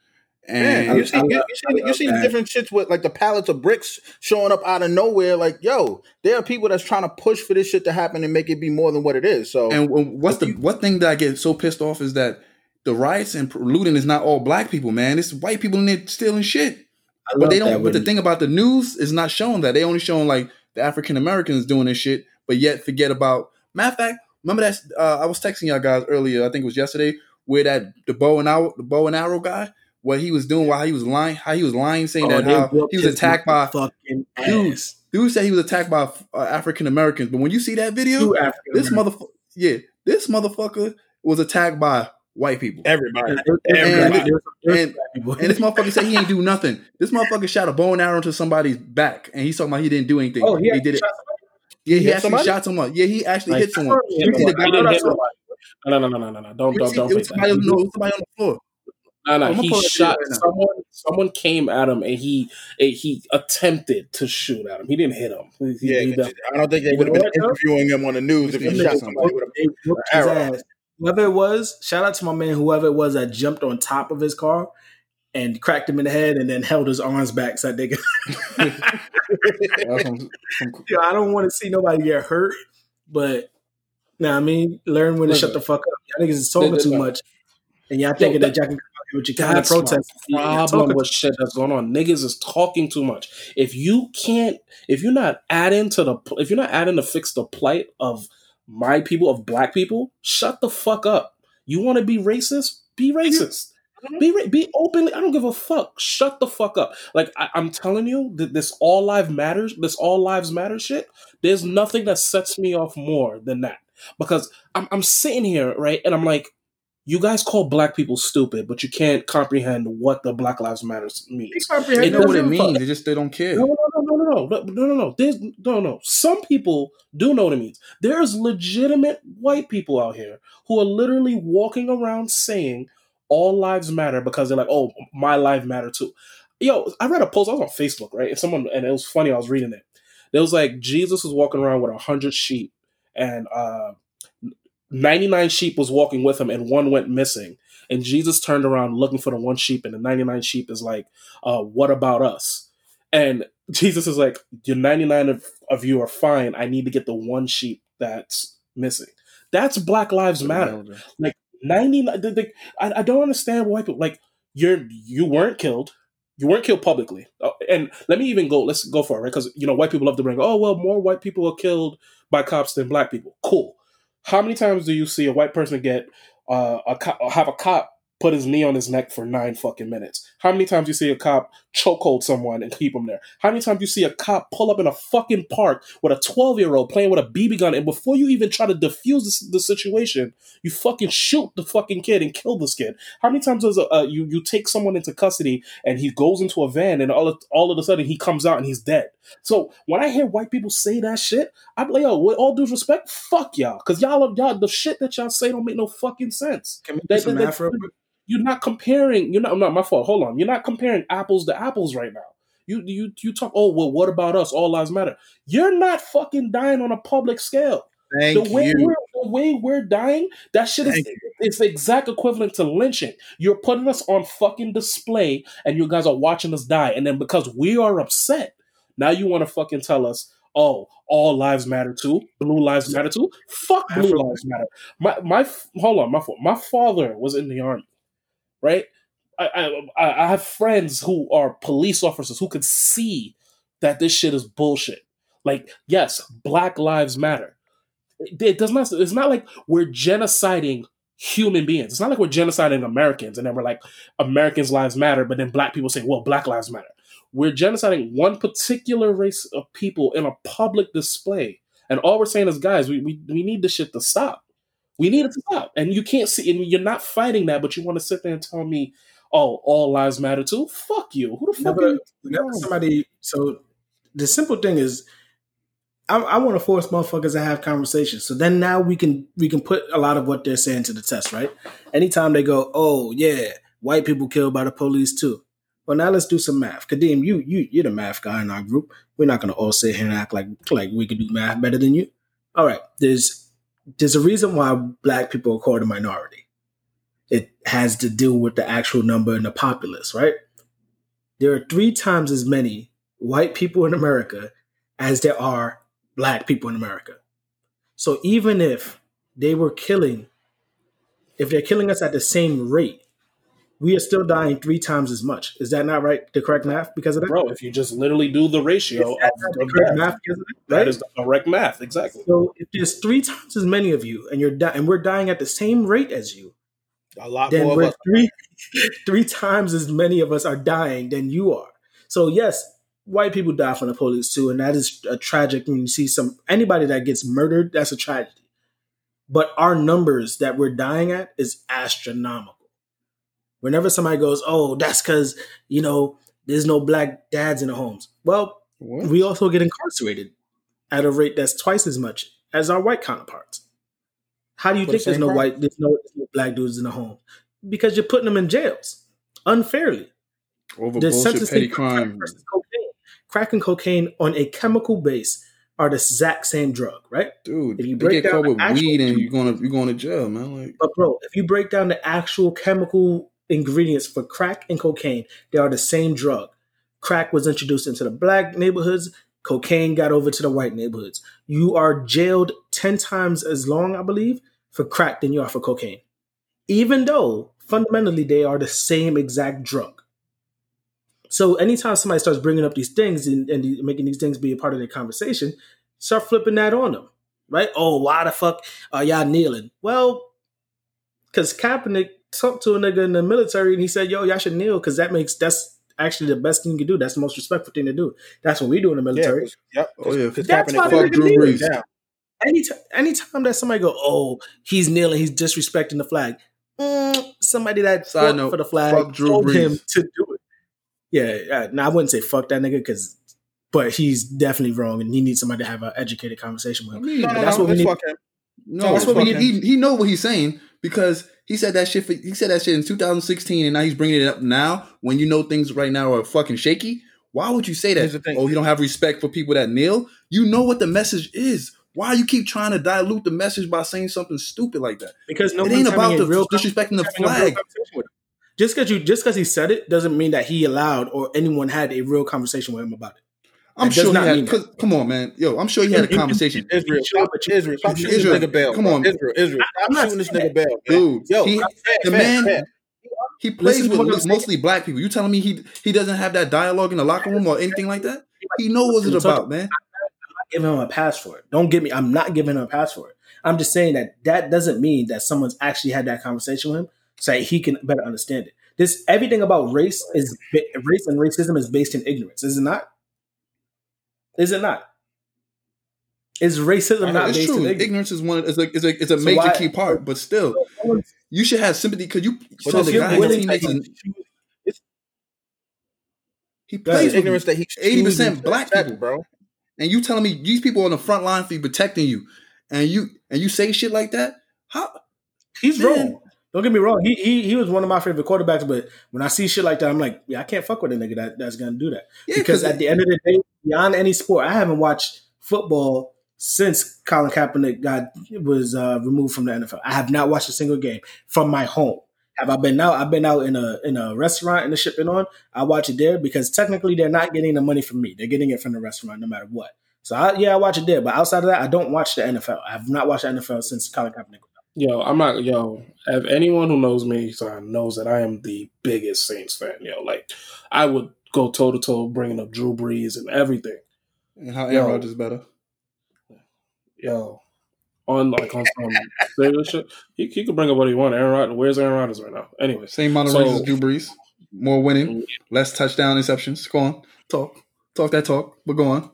And Man, you see, you, you see, you see different shits with like the pallets of bricks showing up out of nowhere. Like, yo, there are people that's trying to push for this shit to happen and make it be more than what it is. So, And what's the what thing that I get so pissed off is that the riots and looting is not all black people, man. It's white people in there stealing shit. But they don't. But the thing about the news is not showing that. They only showing like the African Americans doing this shit, but yet forget about. Matter of fact, remember that uh, I was texting y'all guys earlier. I think it was yesterday, where that the bow and arrow, the bow and arrow guy, what he was doing while he was lying, how he was lying, saying Oh, that how he was attacked by fucking dudes. dude said he was attacked by uh, African Americans. But when you see that video, this motherfucker, yeah, this motherfucker was attacked by white people. everybody, Everybody. And- and And this motherfucker said he ain't do nothing. This motherfucker shot a bow and arrow to somebody's back, and he's talking about he didn't do anything. oh yeah, he did it. somebody? Yeah, he, hit actually somebody? shot someone. Yeah, he actually Like, hit someone. He You see the guy didn't that I hit saw? No, no, no, no, no, no. Don't, don't, don't it fake was that. somebody, on, no, it was somebody on the floor. No, no, he pull it up shot right someone. Someone came at him, and he he attempted to shoot at him. He didn't hit him. He- he- Yeah, he 'cause I don't think they would have been interviewing him on the news if he shot niggas somebody. with a- They whooped his arrow. ass. Whoever it was, shout out to my man, whoever it was that jumped on top of his car and cracked him in the head and then held his arms back so they could. That's some- some- Yo, I don't want to see nobody get hurt, but nah, I mean, learn when to shut the fuck up. Y'all niggas is talking No, no, too much, and y'all thinking that- that y'all can come out here with kind of my protest. problem with shit that's going on. Niggas is talking too much. If you can't, if you're not adding to the, if you're not adding to fix the plight of my people, of black people, shut the fuck up. You want to be racist? Be mm-hmm. racist. Mm-hmm. Be ra- be open. I don't give a fuck. Shut the fuck up. Like I, I'm telling you, that this all lives matters. This all lives matter shit. There's nothing that sets me off more than that because I'm I'm sitting here right, and I'm like, you guys call black people stupid, but you can't comprehend what the Black Lives Matter means. They know what it means. Fuck. They just they don't care. No, no, no, no, no, no, no, no. There's, no, no. Some people do know what it means. There's legitimate white people out here who are literally walking around saying all lives matter because they're like, oh, my life matter too. Yo, I read a post. I was on Facebook, right? And someone, and it was funny. I was reading it. It was like Jesus was walking around with a hundred sheep, and uh, 99 sheep was walking with him and one went missing. And jesus turned around looking for the one sheep and the 99 sheep is like uh, what about us? And jesus is like your 99 of, of you are fine. I need to get the one sheep that's missing. That's black lives matter. Like, 99 the, the, I, I don't understand why people like you're you weren't killed. You weren't killed publicly. Uh, and let me even go let's go for it right? Because you know white people love to bring oh well more white people are killed by cops than black people. Cool how many times do you see a white person get uh, a cop, have a cop put his knee on his neck for nine fucking minutes? How many times do you see a cop chokehold someone and keep him there? How many times do you see a cop pull up in a fucking park with a twelve year old playing with a BB gun and before you even try to defuse the, the situation, you fucking shoot the fucking kid and kill this kid? How many times does a, uh, you you take someone into custody and he goes into a van and all of, all of a sudden he comes out and he's dead? So when I hear white people say that shit, I'm like, yo, with all due respect, fuck y'all, because y'all, are- y'all, the shit that y'all say don't make no fucking sense. Can we do That- some that- math real quick? You're not comparing. You're not. Not my fault. Hold on. You're not comparing apples to apples right now. You you you talk. Oh well, what about us? All lives matter. You're not fucking dying on a public scale. Thank the way you. we're the way we're dying, that shit is Thank it's the exact equivalent to lynching. You're putting us on fucking display, and you guys are watching us die. And then because we are upset, now you want to fucking tell us, oh, all lives matter too. Blue lives matter too. Fuck blue lives matter. My my hold on, my. My father was in the army, right? I, I I have friends who are police officers who could see that this shit is bullshit. Like, yes, Black Lives Matter. It, it does not. It's not like we're genociding human beings. It's not like we're genociding Americans and then we're like Americans' lives matter, but then Black people say, well, Black Lives Matter. We're genociding one particular race of people in a public display, and all we're saying is, guys, we we, we need this shit to stop. We need it to stop, and you can't see, and you're not fighting that, but you want to sit there and tell me, oh, all lives matter too. Fuck you. Who the fuck are Whenever, you? whenever somebody, so the simple thing is, I, I want to force motherfuckers to have conversations. So then now we can we can put a lot of what they're saying to the test, right? Anytime they go, oh yeah, white people killed by the police too. Well, now let's do some math. Kadeem, you you you're the math guy in our group. We're not gonna all sit here and act like like we can do math better than you. All right, there's there's a reason why black people are called a minority. It has to do with the actual number in the populace, right? There are three times as many white people in America as there are black people in America. So even if they were killing, if they're killing us at the same rate, we are still dying three times as much. Is that not right? The correct math because of that? Bro, if you just literally do the ratio of the correct math because of that? Right? is the correct math. Exactly. So if there's three times as many of you and you're di- and we're dying at the same rate as you, A lot then more we're us. three three times as many of us are dying than you are. So yes, white people die from the police too, and that is a tragic. When you see some anybody that gets murdered, that's a tragedy. But our numbers that we're dying at is astronomical. Whenever somebody goes, "Oh, that's because you know there's no black dads in the homes," well, What? we also get incarcerated. at a rate that's twice as much as our white counterparts. How do you For think the there's no crime? white, there's no, there's no black dudes in the home? Because you're putting them in jails unfairly. Over The bullshit, petty crime. cocaine. Crack and cocaine on a chemical base are the exact same drug, right? Dude, If you break get down caught with weed and you're going to you're going to jail, man. Like, But bro, if you break down the actual chemical ingredients for crack and cocaine, they are the same drug. Crack was introduced into the black neighborhoods, cocaine got over to the white neighborhoods. You are jailed 10 times as long, I believe, for crack than you are for cocaine. Even though fundamentally they are the same exact drug. So anytime somebody starts bringing up these things and, and making these things be a part of their conversation, start flipping that on them, right? Oh, why the fuck are y'all kneeling? Well, because Kaepernick talked to a nigga in the military and he said, "Yo, y'all should kneel because that makes that's actually the best thing you can do. That's the most respectful thing to do. That's what we do in the military. Yeah, military." 'cause- yep. Oh, yeah. That's why Kaepernick the fucked nigga Drew. Brees. Yeah. Anytime, anytime that somebody go, "Oh, he's kneeling, he's disrespecting the flag," mm, somebody that Side fought note, for the flag fuck Drew told Brees. him to do it. Yeah, uh, now I wouldn't say fuck that nigga because, but he's definitely wrong and he needs somebody to have an educated conversation with I him. mean, No, no, That's no, what we need- No, That's that's what what we- he, he he know what he's saying because he said that shit. For, he said that shit in 2016, and now he's bringing it up now when you know things right now are fucking shaky. Why would you say that? Oh, you don't have respect for people that kneel. You know what the message is. Why you keep trying to dilute the message by saying something stupid like that? Because no it ain't about the real disrespecting the having a real flag. conversation with him. Just because you just because he said it doesn't mean that he allowed or anyone had a real conversation with him about it. I'm sure not mean had. 'cause- Come on, man. Yo, I'm sure he had a conversation. Israel, stop, it, Israel, stop shooting Israel, this nigga Bell. come on. Israel, Israel, I'm stop not shooting this nigga Bell. Dude, Yo, he- the man-. He plays Listen with saying. mostly black people. You telling me he he doesn't have that dialogue in the locker room or anything like that? He knows what it's about, man. I'm not giving him a pass for it. Don't get me. I'm not giving him a pass for it. I'm just saying that that doesn't mean that someone's actually had that conversation with him so that he can better understand it. This everything about race is race and racism is based in ignorance, is it not? Is it not? Is racism not it's based true. ignorance? Ignorance is one. It's a is a, is a So major why- key part, but still, you should have sympathy because you So the guy. Willing to- he plays ignorance that he eighty percent black people, bro. and you telling me these people on the front line for you protecting you, and you and you say shit like that. How He's Man. wrong. Don't get me wrong. He, he he was one of my favorite quarterbacks, but when I see shit like that, I'm like, yeah, I can't fuck with a nigga that, that's gonna do that. Yeah, because 'cause at the end of the day, beyond any sport, I haven't watched football since Colin Kaepernick got was uh, removed from the NFL. I have not watched a single game from my home. Have I been out? I've been out in a in a restaurant and the been on. I watch it there because technically they're not getting the money from me. They're getting it from the restaurant, no matter what. So I, yeah, I watch it there. But outside of that, I don't watch the NFL. I have not watched the NFL since Colin Kaepernick. Yo, I'm not. Yo, if anyone who knows me son, knows that I am the biggest Saints fan. Yo, like I would go toe to toe, bringing up Drew Brees and everything. and how. Aaron Rodgers is better? Yo, on like on some serious shit, he, he could bring up what he want. Aaron Rodgers, where's Aaron Rodgers right now? Anyway, Same amount of So- as Drew Brees, more winning, mm. less touchdown interceptions. Go on, talk, talk that talk. But go on.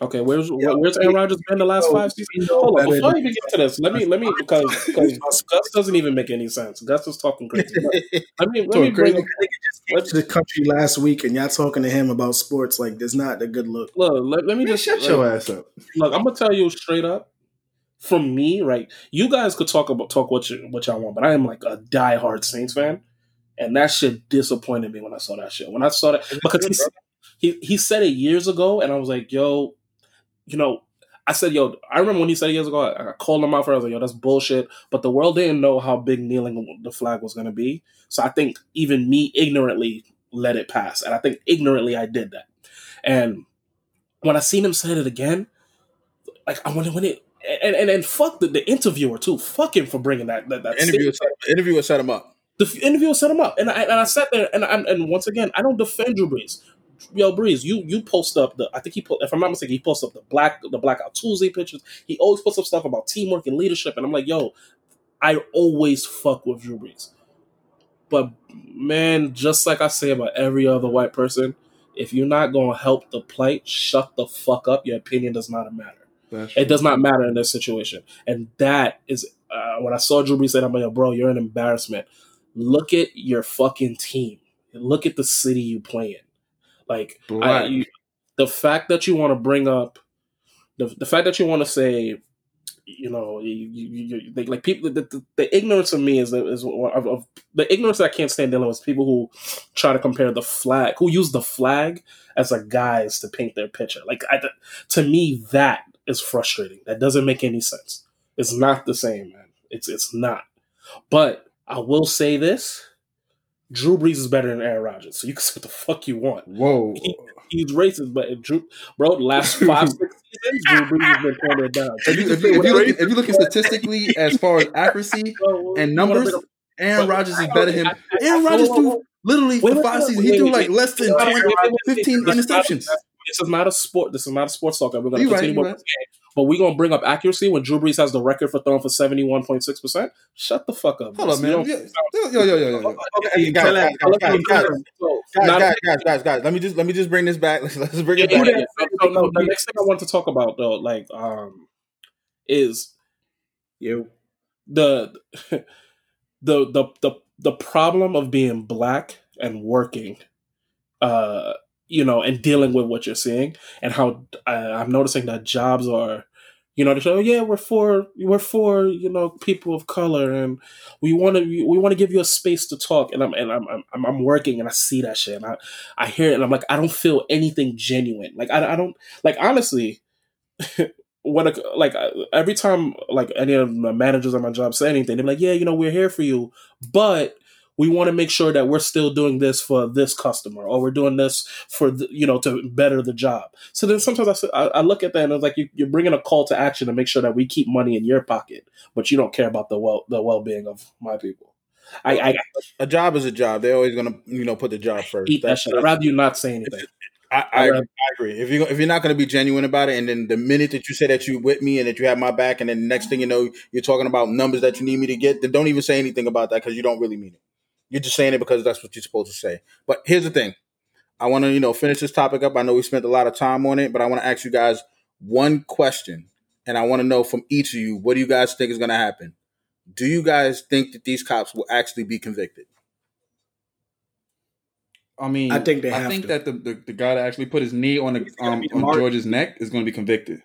Okay, where's where's Aaron Rodgers been the last five seasons? Hold on, before I even get to this, let me let me because because Gus doesn't even make any sense. Gus is talking crazy. But let me let me bring to the country last week and y'all talking to him about sports like there's not a good look. look. Let, let me Man, just shut like, your ass up. look, I'm gonna tell you straight up. From me, right? You guys could talk about talk what you what y'all want, but I am like a diehard Saints fan, and that shit disappointed me when I saw that shit. When I saw that because he, he he said it years ago, and I was like, yo, you know, I said, yo, I remember when he said years ago, I, I called him out for. it. I was like, yo, that's bullshit. But the world didn't know how big kneeling the flag was gonna be, so I think even me ignorantly let it pass, and I think ignorantly I did that. And when I seen him say it again, like I it when it and and, and fuck the, the interviewer too. Fuck him for bringing that that, that interviewer, set, the interviewer set him up. the f- interviewer set him up, and I and I sat there and and, and once again I don't defend Drew Brees. Yo, Brees, you you post up the I think he put if I'm not mistaken he posts up the black the blackout Tuesday pictures. He always puts up stuff about teamwork and leadership, and I'm like, yo, I always fuck with Drew Brees. But man, just like I say about every other white person, if you're not gonna help the plight, shut the fuck up. Your opinion does not matter. It does not matter in this situation. And that is uh, when I saw Drew Brees say, I'm like, "Yo, bro, you're an embarrassment. Look at your fucking team. Look at the city you play in. Like, I, you, the fact that you want to bring up the the fact that you want to say, you know, you, you, you, they, like people, the, the, the ignorance of me is is of, of the ignorance I can't stand dealing with is people who try to compare the flag, who use the flag as a guise to paint their picture. Like I, to me, that is frustrating. That doesn't make any sense. It's not the same, man. It's it's not. But I will say this: Drew Brees is better than Aaron Rodgers. So you can say what the fuck you want. Whoa. He, he's racist, but if Drew, bro, the last five six seasons, Drew Brees has been throwing it down. If you, if, you, if, you look, if you looking statistically as far as accuracy and numbers, Aaron Rodgers is better than him. Aaron Rodgers threw literally for five seasons. He threw like less than 20, 15 interceptions. This is not a sport. This is not a sports talk. We're going to right, continue you with this game. But we're going to bring up accuracy when Drew Brees has the record for throwing for 71.6%. Shut the fuck up. Hold up, You man. Yo, yo, yo, yo, yo. Okay, guys, guys, guys, guys, guys, guys, guys, guys, guys, guys. Let me just let me just bring this back. Let's, let's bring it Yeah, back. yeah, yeah. So, no, the next thing I want to talk about though, like, um, is Yo. the the the the the problem of being black and working, uh, you know, and dealing with what you're seeing, and how uh, I'm noticing that jobs are, you know, they say, oh yeah, we're for we're for you know people of color, and we want to we want to give you a space to talk, and I'm and I'm I'm, I'm working, and I see that shit, and I I hear it, and I'm like, I don't feel anything genuine, like I, I don't like honestly. when a, like uh, every time like any of my managers at my job say anything, they're like, "Yeah, you know, we're here for you, but we want to make sure that we're still doing this for this customer, or we're doing this for the, you know to better the job." So then sometimes i, I look at that and it's like you, you're bringing a call to action to make sure that we keep money in your pocket, but you don't care about the well the well being of my people. I, I A job is a job. They're always gonna you know put the job first. eat that shit. I'd rather you not say anything. I, I, I agree. If you if you're not going to be genuine about it, and then the minute that you say that you with me and that you have my back, and then the next thing you know, you're talking about numbers that you need me to get, then don't even say anything about that because you don't really mean it. You're just saying it because that's what you're supposed to say. But here's the thing: I want to you know finish this topic up. I know we spent a lot of time on it, but I want to ask you guys one question, and I want to know from each of you what do you guys think is going to happen? Do you guys think that these cops will actually be convicted? I mean, I think they have. I think to. that the, the, the guy that actually put his knee on the um, on. George's neck is going to be convicted.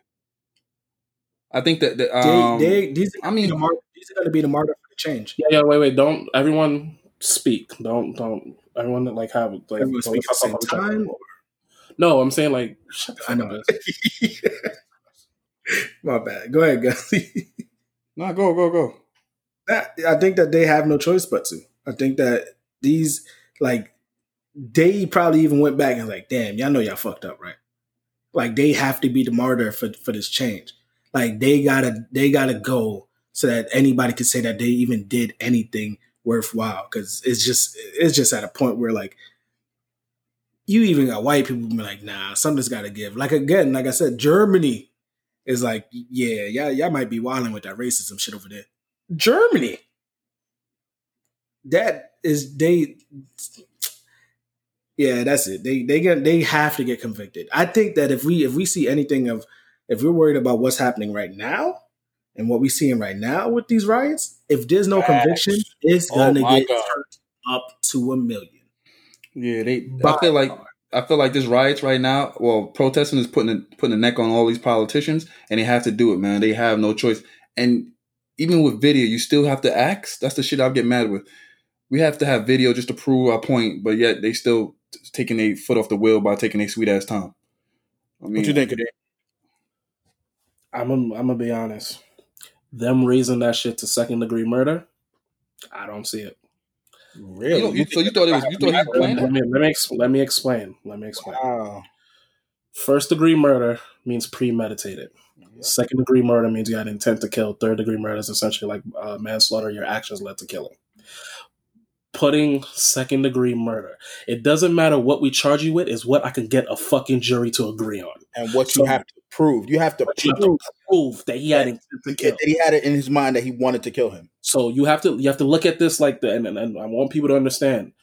I think that the, um, they, these, are I mean- the mar- these are going to be the martyr for the change. Yeah, yeah. Wait, wait. Don't everyone speak. Don't don't everyone like have like Everyone speak at the same time. No, I'm saying like I know. My bad. Go ahead, guys. no, go go go. That- I think that they have no choice but to. I think that these like they probably even went back and like, damn, y'all know y'all fucked up, right? Like they have to be the martyr for for this change. Like they gotta they gotta go so that anybody can say that they even did anything worthwhile. Because it's just it's just at a point where like you even got white people be like, nah, something's got to give. Like again, like I said, Germany is like, yeah, y'all, y'all might be wilding with that racism shit over there. Germany, that is they. Yeah, that's it. They they get they have to get convicted. I think that if we if we see anything of if we're worried about what's happening right now and what we're seeing right now with these riots, if there's no Facts. conviction, it's Oh gonna my get God. turned up to a million. Yeah, they. By I feel like far. I feel like this riots right now. Well, protesting is putting a, putting a neck on all these politicians, and they have to do it, man. They have no choice. And even with video, you still have to ask. That's the shit I get mad with. We have to have video just to prove our point, but yet they still taking a foot off the wheel by taking a sweet ass time. I mean, What you think, Kadeem? I'm gonna, I'm gonna be honest. Them raising that shit to second degree murder, I don't see it. Really? You you- so you thought it was you thought he was playing Let it? me let me, ex- let me explain. Let me explain. Wow. First degree murder means premeditated. Second degree murder means you had intent to kill. Third degree murder is essentially like uh, manslaughter. Your actions led to killing. Putting second degree murder. It doesn't matter what we charge you with. Is what I can get a fucking jury to agree on. And what So- you have to prove, you have to But you have prove to prove that he had intent to kill. that he had it in his mind that he wanted to kill him. So you have to you have to look at this like the and, and, and I want people to understand.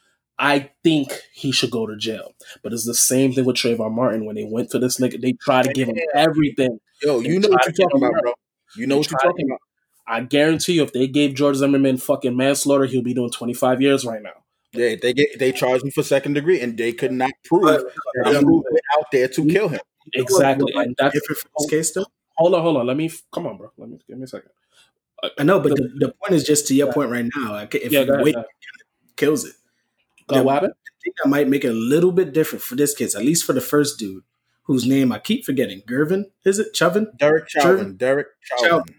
I think he should go to jail, but it's the same thing with Trayvon Martin when they went for this nigga. They tried to give him everything. Yo, you know what you're talking about, bro. You know what you're talking about. I guarantee you, if they gave George Zimmerman fucking manslaughter, he'll be doing twenty five years right now. They they get they charged him for second degree, and they could not prove But- that he was out there to kill him. Exactly, What might and be that's different for this case though. hold on, hold on. Let me come on, bro. Let me give me a second. I know, but the, the point is just to your point right now. Like if Yeah, you wait, go kills it. Go Yeah. what happened? I think that might make it a little bit different for this case, at least for the first dude, whose name I keep forgetting. Gervin, is it Chuvin? Derek Sure. Chauvin. Derek Chauvin. Chauvin.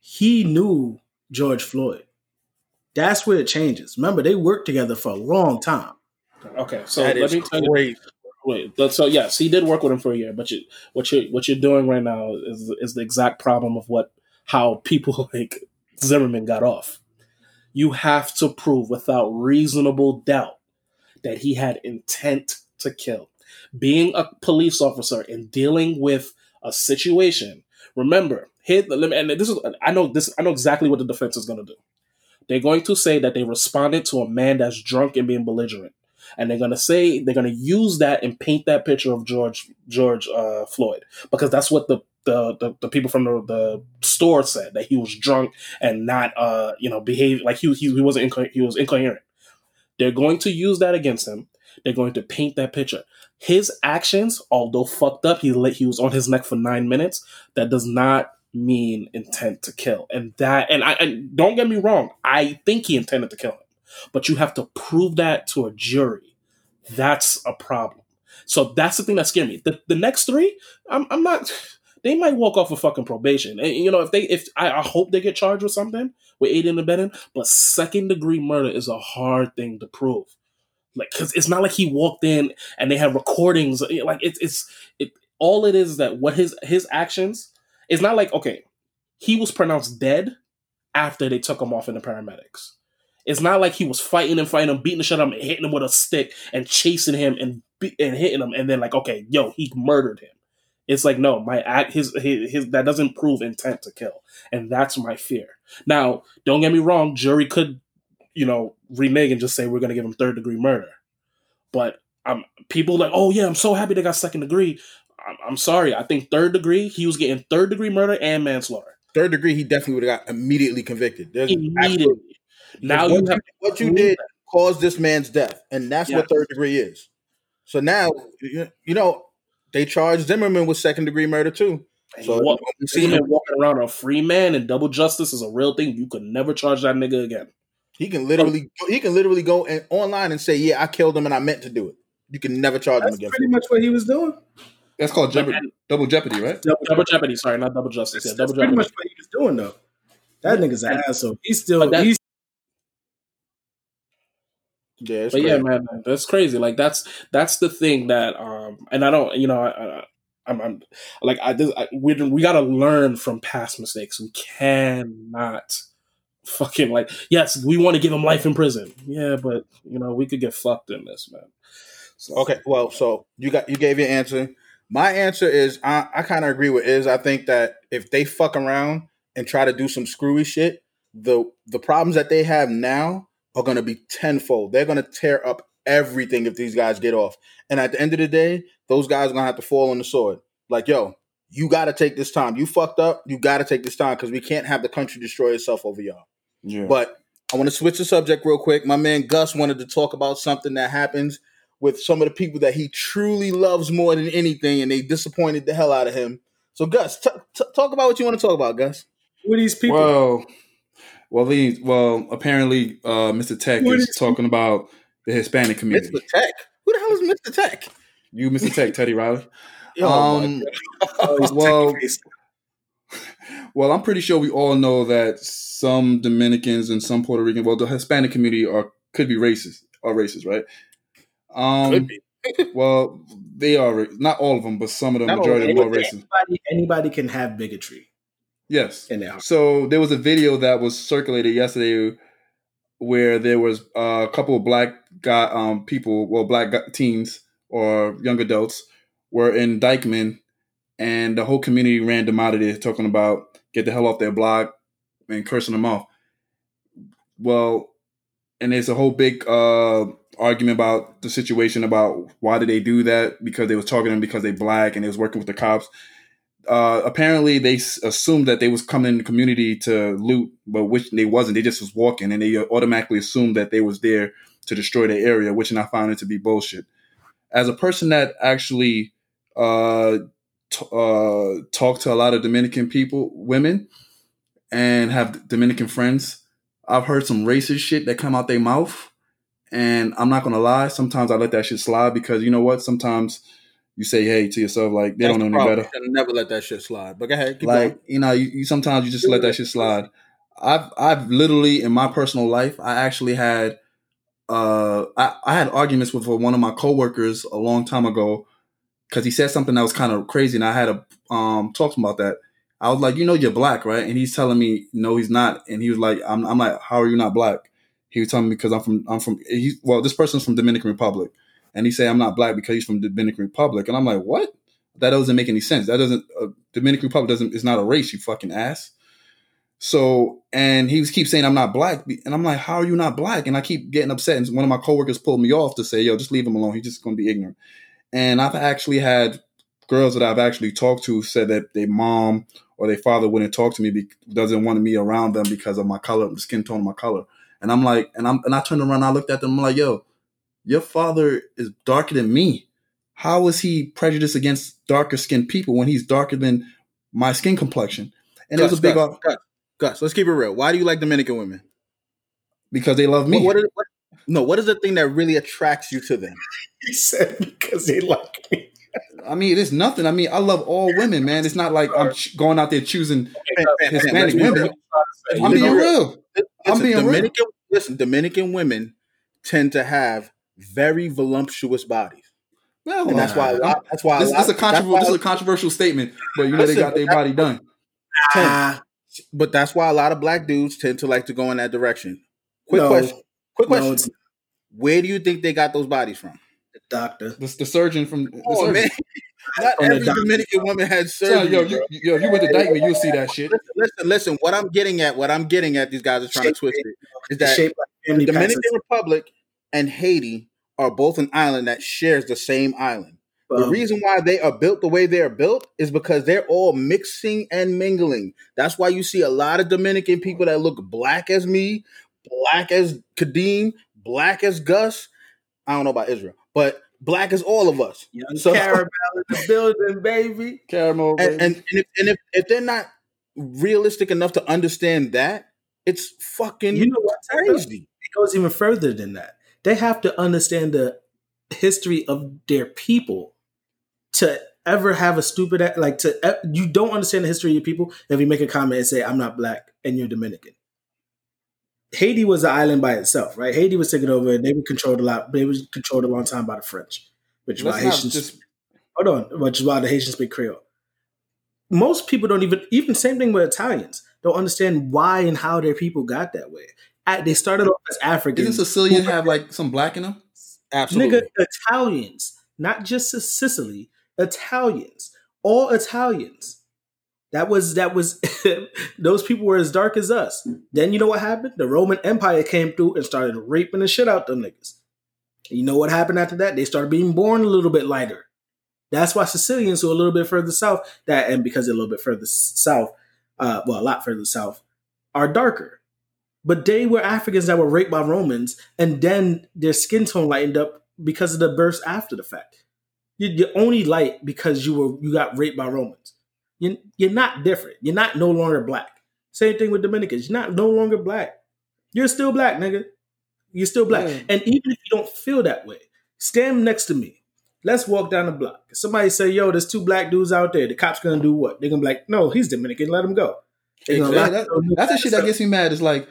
He knew George Floyd. That's where it changes. Remember, they worked together for a long time. Okay, so That let is me tell you. Wait, so yes, he did work with him for a year, but you, what you what you're doing right now is is the exact problem of what how people like Zimmerman got off. You have to prove without reasonable doubt that he had intent to kill. Being a police officer and dealing with a situation. Remember, hit the limit, and this is I know this I know exactly what the defense is going to do. They're going to say that they responded to a man that's drunk and being belligerent and they're gonna say they're gonna use that and paint that picture of George George uh, Floyd because that's what the the, the, the people from the, the store said that he was drunk and not uh you know behave like he he, he wasn't inco- he was incoherent. They're going to use that against him. They're going to paint that picture. His actions, although fucked up, he let he was on his neck for nine minutes. That does not mean intent to kill, and that and I and don't get me wrong, I think he intended to kill him but you have to prove that to a jury. That's a problem. So that's the thing that scared me. The, the next three, I'm, I'm not. They might walk off of fucking probation. And, you know, if they, if I, I hope they get charged with something with aiding and abetting, but second degree murder is a hard thing to prove. Like, cause it's not like he walked in and they have recordings. Like, it's it's it. All it is is that what his his actions. It's not like okay, he was pronounced dead after they took him off in the paramedics. It's not like he was fighting and fighting him, beating the shit out of him, and hitting him with a stick and chasing him and be- and hitting him, and then like, okay, yo, he murdered him. It's like no, my act, his, his his that doesn't prove intent to kill, and that's my fear. Now, don't get me wrong, jury could, you know, renege and just say we're gonna give him third degree murder, but um, people like, oh yeah, I'm so happy they got second degree. I'm, I'm sorry, I think third degree, he was getting third degree murder and manslaughter Third degree, he definitely would have got immediately convicted. There's immediately. Now you what have you, what you did caused this man's death, and that's Yes. what third degree is. So now, you you know, they charged Zimmerman with second degree murder too. So what, when we See see him, him walking around a free man and double justice is a real thing. You could never charge that nigga again. he can literally um, he can literally go and, online and say, "Yeah, I killed him and I meant to do it." You can never charge him That's again. pretty much what he was doing. That's called jeopardy, And- double jeopardy, right? Double jeopardy, sorry, not double justice. That's, Yeah, that's double pretty much what he was doing, though. That nigga's an asshole. He's still But he's Yeah, it's but yeah, man, that's crazy. Like that's that's the thing that um, and I don't, you know, I, I, I'm, I'm like I, this, I we we got to learn from past mistakes. We cannot fucking like yes, we want to give him life in prison. Yeah, but you know we could get fucked in this, man. So, Okay, well, so you got you gave your answer. My answer is I, I kind of agree with is I think that if they fuck around and try to do some screwy shit, the the problems that they have now are going to be tenfold. They're going to tear up everything if these guys get off. And at the end of the day, those guys are going to have to fall on the sword. Like, yo, you got to take this time. You fucked up. You got to take this time because we can't have the country destroy itself over y'all. Yeah. But I want to switch the subject real quick. My man Gus wanted to talk about something that happens with some of the people that he truly loves more than anything, and they disappointed the hell out of him. So, Gus, t- t- talk about what you want to talk about, Gus. who are these people. Well, well, these, well, apparently, uh, Mr. Tech What is is- talking about the Hispanic community. Mr. Tech. Who the hell is Mr. Tech? You, Mr. Tech, Teddy Riley. Oh, um, Oh, well, well, I'm pretty sure we all know that some Dominicans and some Puerto Rican, well, the Hispanic community are could be racist, are racist, right? Um, Could be. well, they are not all of them, but some of them, Not all majority of them are racist. anybody, anybody can have bigotry Yes. in heart. So there was a video that was circulated yesterday where there was a couple of black guy um, people, well, black teens or young adults were in Dyckman, and the whole community ran them out of there, talking about get the hell off their block and cursing them off. Well, and there's a whole big uh, argument about the situation about why did they do that because they was targeting them because they black and they was working with the cops uh, apparently they s- assumed that they was coming in the community to loot, but which they wasn't. They just was walking, and they automatically assumed that they was there to destroy the area, which and I found it to be bullshit. As a person that actually uh, t- uh, talk to a lot of Dominican people, women, and have Dominican friends, I've heard some racist shit that come out their mouth. And I'm not gonna lie, sometimes I let that shit slide because you know what? Sometimes you say hey to yourself, like they That's don't know the any better. Never let that shit slide. But go ahead. Keep Like going. you know, you, you sometimes you just let that shit slide. I've I've literally in my personal life, I actually had uh I, I had arguments with one of my coworkers a long time ago because he said something that was kind of crazy, and I had to um talk about that. I was like, you know, you're black, right? And he's telling me, no, he's not. And he was like, I'm, I'm like, how are you not black? He was telling me because I'm from, I'm from. He, well, this person's from Dominican Republic, and he said I'm not black because he's from the Dominican Republic, and I'm like, what? That doesn't make any sense. That doesn't. Uh, Dominican Republic doesn't. It's not a race. You fucking ass. So, and he was keep saying I'm not black, and I'm like, how are you not black? And I keep getting upset. And one of my coworkers pulled me off to say, yo, just leave him alone. He's just going to be ignorant. And I've actually had girls that I've actually talked to said that their mom or their father wouldn't talk to me, be, doesn't want me around them because of my color, the skin tone my color. And I'm like, and I'm and I turned around, I looked at them, I'm like, yo, your father is darker than me. How is he prejudiced against darker skinned people when he's darker than my skin complexion? And it was a big Gus, Gus, Gus, let's keep it real. Why do you like Dominican women? because they love me. What, what is, what, no, what is the thing that really attracts you to them? He said because they like me. I mean, it's nothing. I mean, I love all women, man. It's not like I'm ch- going out there choosing Hispanic let's women. I'm being know- real. I'm being real. Listen, Dominican women tend to have very voluptuous bodies, Well, and that's why. A lot, that's why. this, a this, is a controversial, this is a controversial statement, but you know they got their body done. Ah, but that's why a lot of black dudes tend to like to go in that direction. Quick No. question. Quick no, question. it's Where do you think they got those bodies from? the doctor. The, the surgeon from the Oh surgeon. man, not From every. Dominican woman had Son, surgery. yo, bro. you, yo, if you went to Dyckman, you'll see that shit. listen, listen, listen. What I'm getting at, what I'm getting at, these guys are trying to twist it, is It's that shaped like family Dominican packs Republic and Haiti are both an island that shares the same island. and The um, reason why they are built the way they are built is because they're all mixing and mingling. That's why you see a lot of Dominican people that look black as me, black as Kadeem, black as Gus. I don't know about Israel, but black as all of us. Young So- Carabelle in the building, baby. Caramel, And, and, and, if, and if, if they're not realistic enough to understand that, it's fucking You know what? crazy. It goes even further than that. They have to understand the history of their people to ever have a stupid act- like to you don't understand the history of your people if you make a comment and say I'm not black and you're Dominican. Haiti was an island by itself, right? Haiti was taken over and they were controlled a lot. They were controlled a long time by the French, which is why Haitians just hold on, which is why the Haitians speak Creole. Most people don't even even same thing with Italians don't understand why and how their people got that way. They started off as Africans. Didn't Sicilian have like some black in them? Absolutely. Nigga, Italians, not just Sicily, Italians, all Italians. That was that was those people were as dark as us. Then you know what happened? The Roman Empire came through and started raping the shit out of them niggas. And you know what happened after that? They started being born a little bit lighter. That's why Sicilians who are a little bit further south, that and because they're a little bit further south, uh, well, a lot further south, are darker. But they were Africans that were raped by Romans, and then their skin tone lightened up because of the births after the fact. You- You're only light because you were you got raped by Romans. You- You're not different. You're not no longer black. Same thing with Dominicans. You're not no longer black. You're still black, nigga. You're still black. And even if you don't feel that way, stand next to me. Let's walk down the block. Somebody say, "Yo, there's two black dudes out there." The cops gonna do what? They're gonna be like, "No, he's Dominican. Let him go." They gonna Yeah, lock that, that's the shit that gets me mad. It's like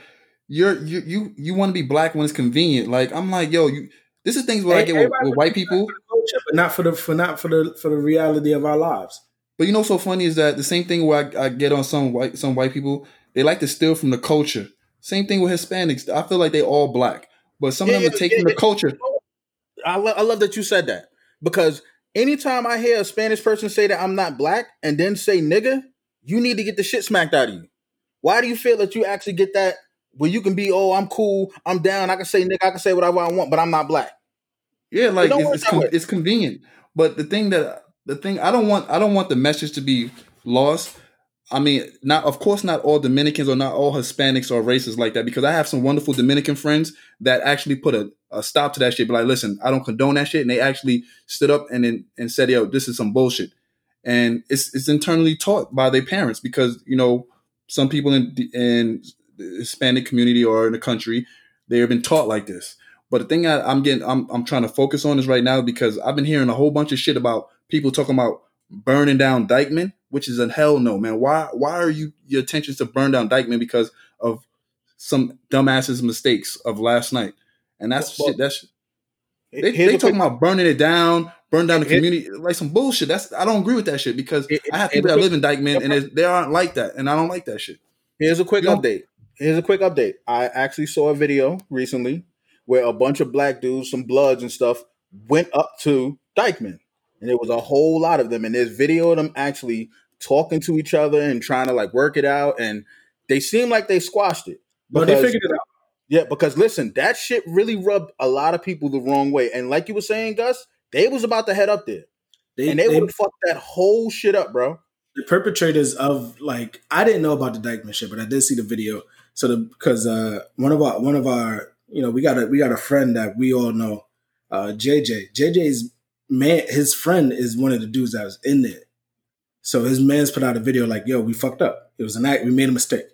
you're you you you want to be black when it's convenient. Like I'm like, yo, you. This is things where I get with, with white people. up, but not for the for not for the for the reality of our lives. But you know, what's so funny is that the same thing where I, I get on some white some white people, they like to steal from the culture. Same thing with Hispanics. I feel like they all black, but some Yeah, of them yeah, are taking yeah, the culture. I, lo- I love that you said that because anytime I hear a Spanish person say that I'm not black and then say nigga, you need to get the shit smacked out of you. Why do you feel that you actually get that where you can be, oh, I'm cool, I'm down, I can say nigga, I can say whatever I want, but I'm not black. Yeah, like it's it's, con- it's convenient. But the thing that the thing I don't want I don't want the message to be lost. I mean, not of course not all Dominicans or not all Hispanics or races like that because I have some wonderful Dominican friends that actually put a, a stop to that shit. But like, listen, I don't condone that shit, and they actually stood up and then and said, "Yo, this is some bullshit." and it's it's internally taught by their parents because you know some people in in the Hispanic community or in the country they have been taught like this. But the thing I, I'm getting, I'm, I'm trying to focus on is right now because I've been hearing a whole bunch of shit about people talking about burning down Dyckman, which is a hell no, man. Why, why are you your intentions to burn down Dyckman because of some dumbasses mistakes of last night? And that's Well, shit. That's they, they talking about burning it down, burn down the community, like some bullshit. That's I don't agree with that shit because It- I have people it- that live in Dyckman and they- they aren't like that, and I don't like that shit. Here's a quick update. Here's a quick update. I actually saw a video recently where a bunch of black dudes, some bloods and stuff, went up to Dyckman. And there was a whole lot of them. And there's video of them actually talking to each other and trying to like work it out. And they seem like they squashed it. But they figured it out. Yeah, because listen, that shit really rubbed a lot of people the wrong way. And like you were saying, Gus, they was about to head up there. They, and they, they- would have fucked that whole shit up, bro. the perpetrators of like I didn't know about the Dyckman shit, but I did see the video. So the because uh one of our one of our you know we got a we got a friend that we all know, uh JJ. JJ's man his friend is one of the dudes that was in there. So his man's put out a video like, yo, we fucked up. It was an act, we made a mistake.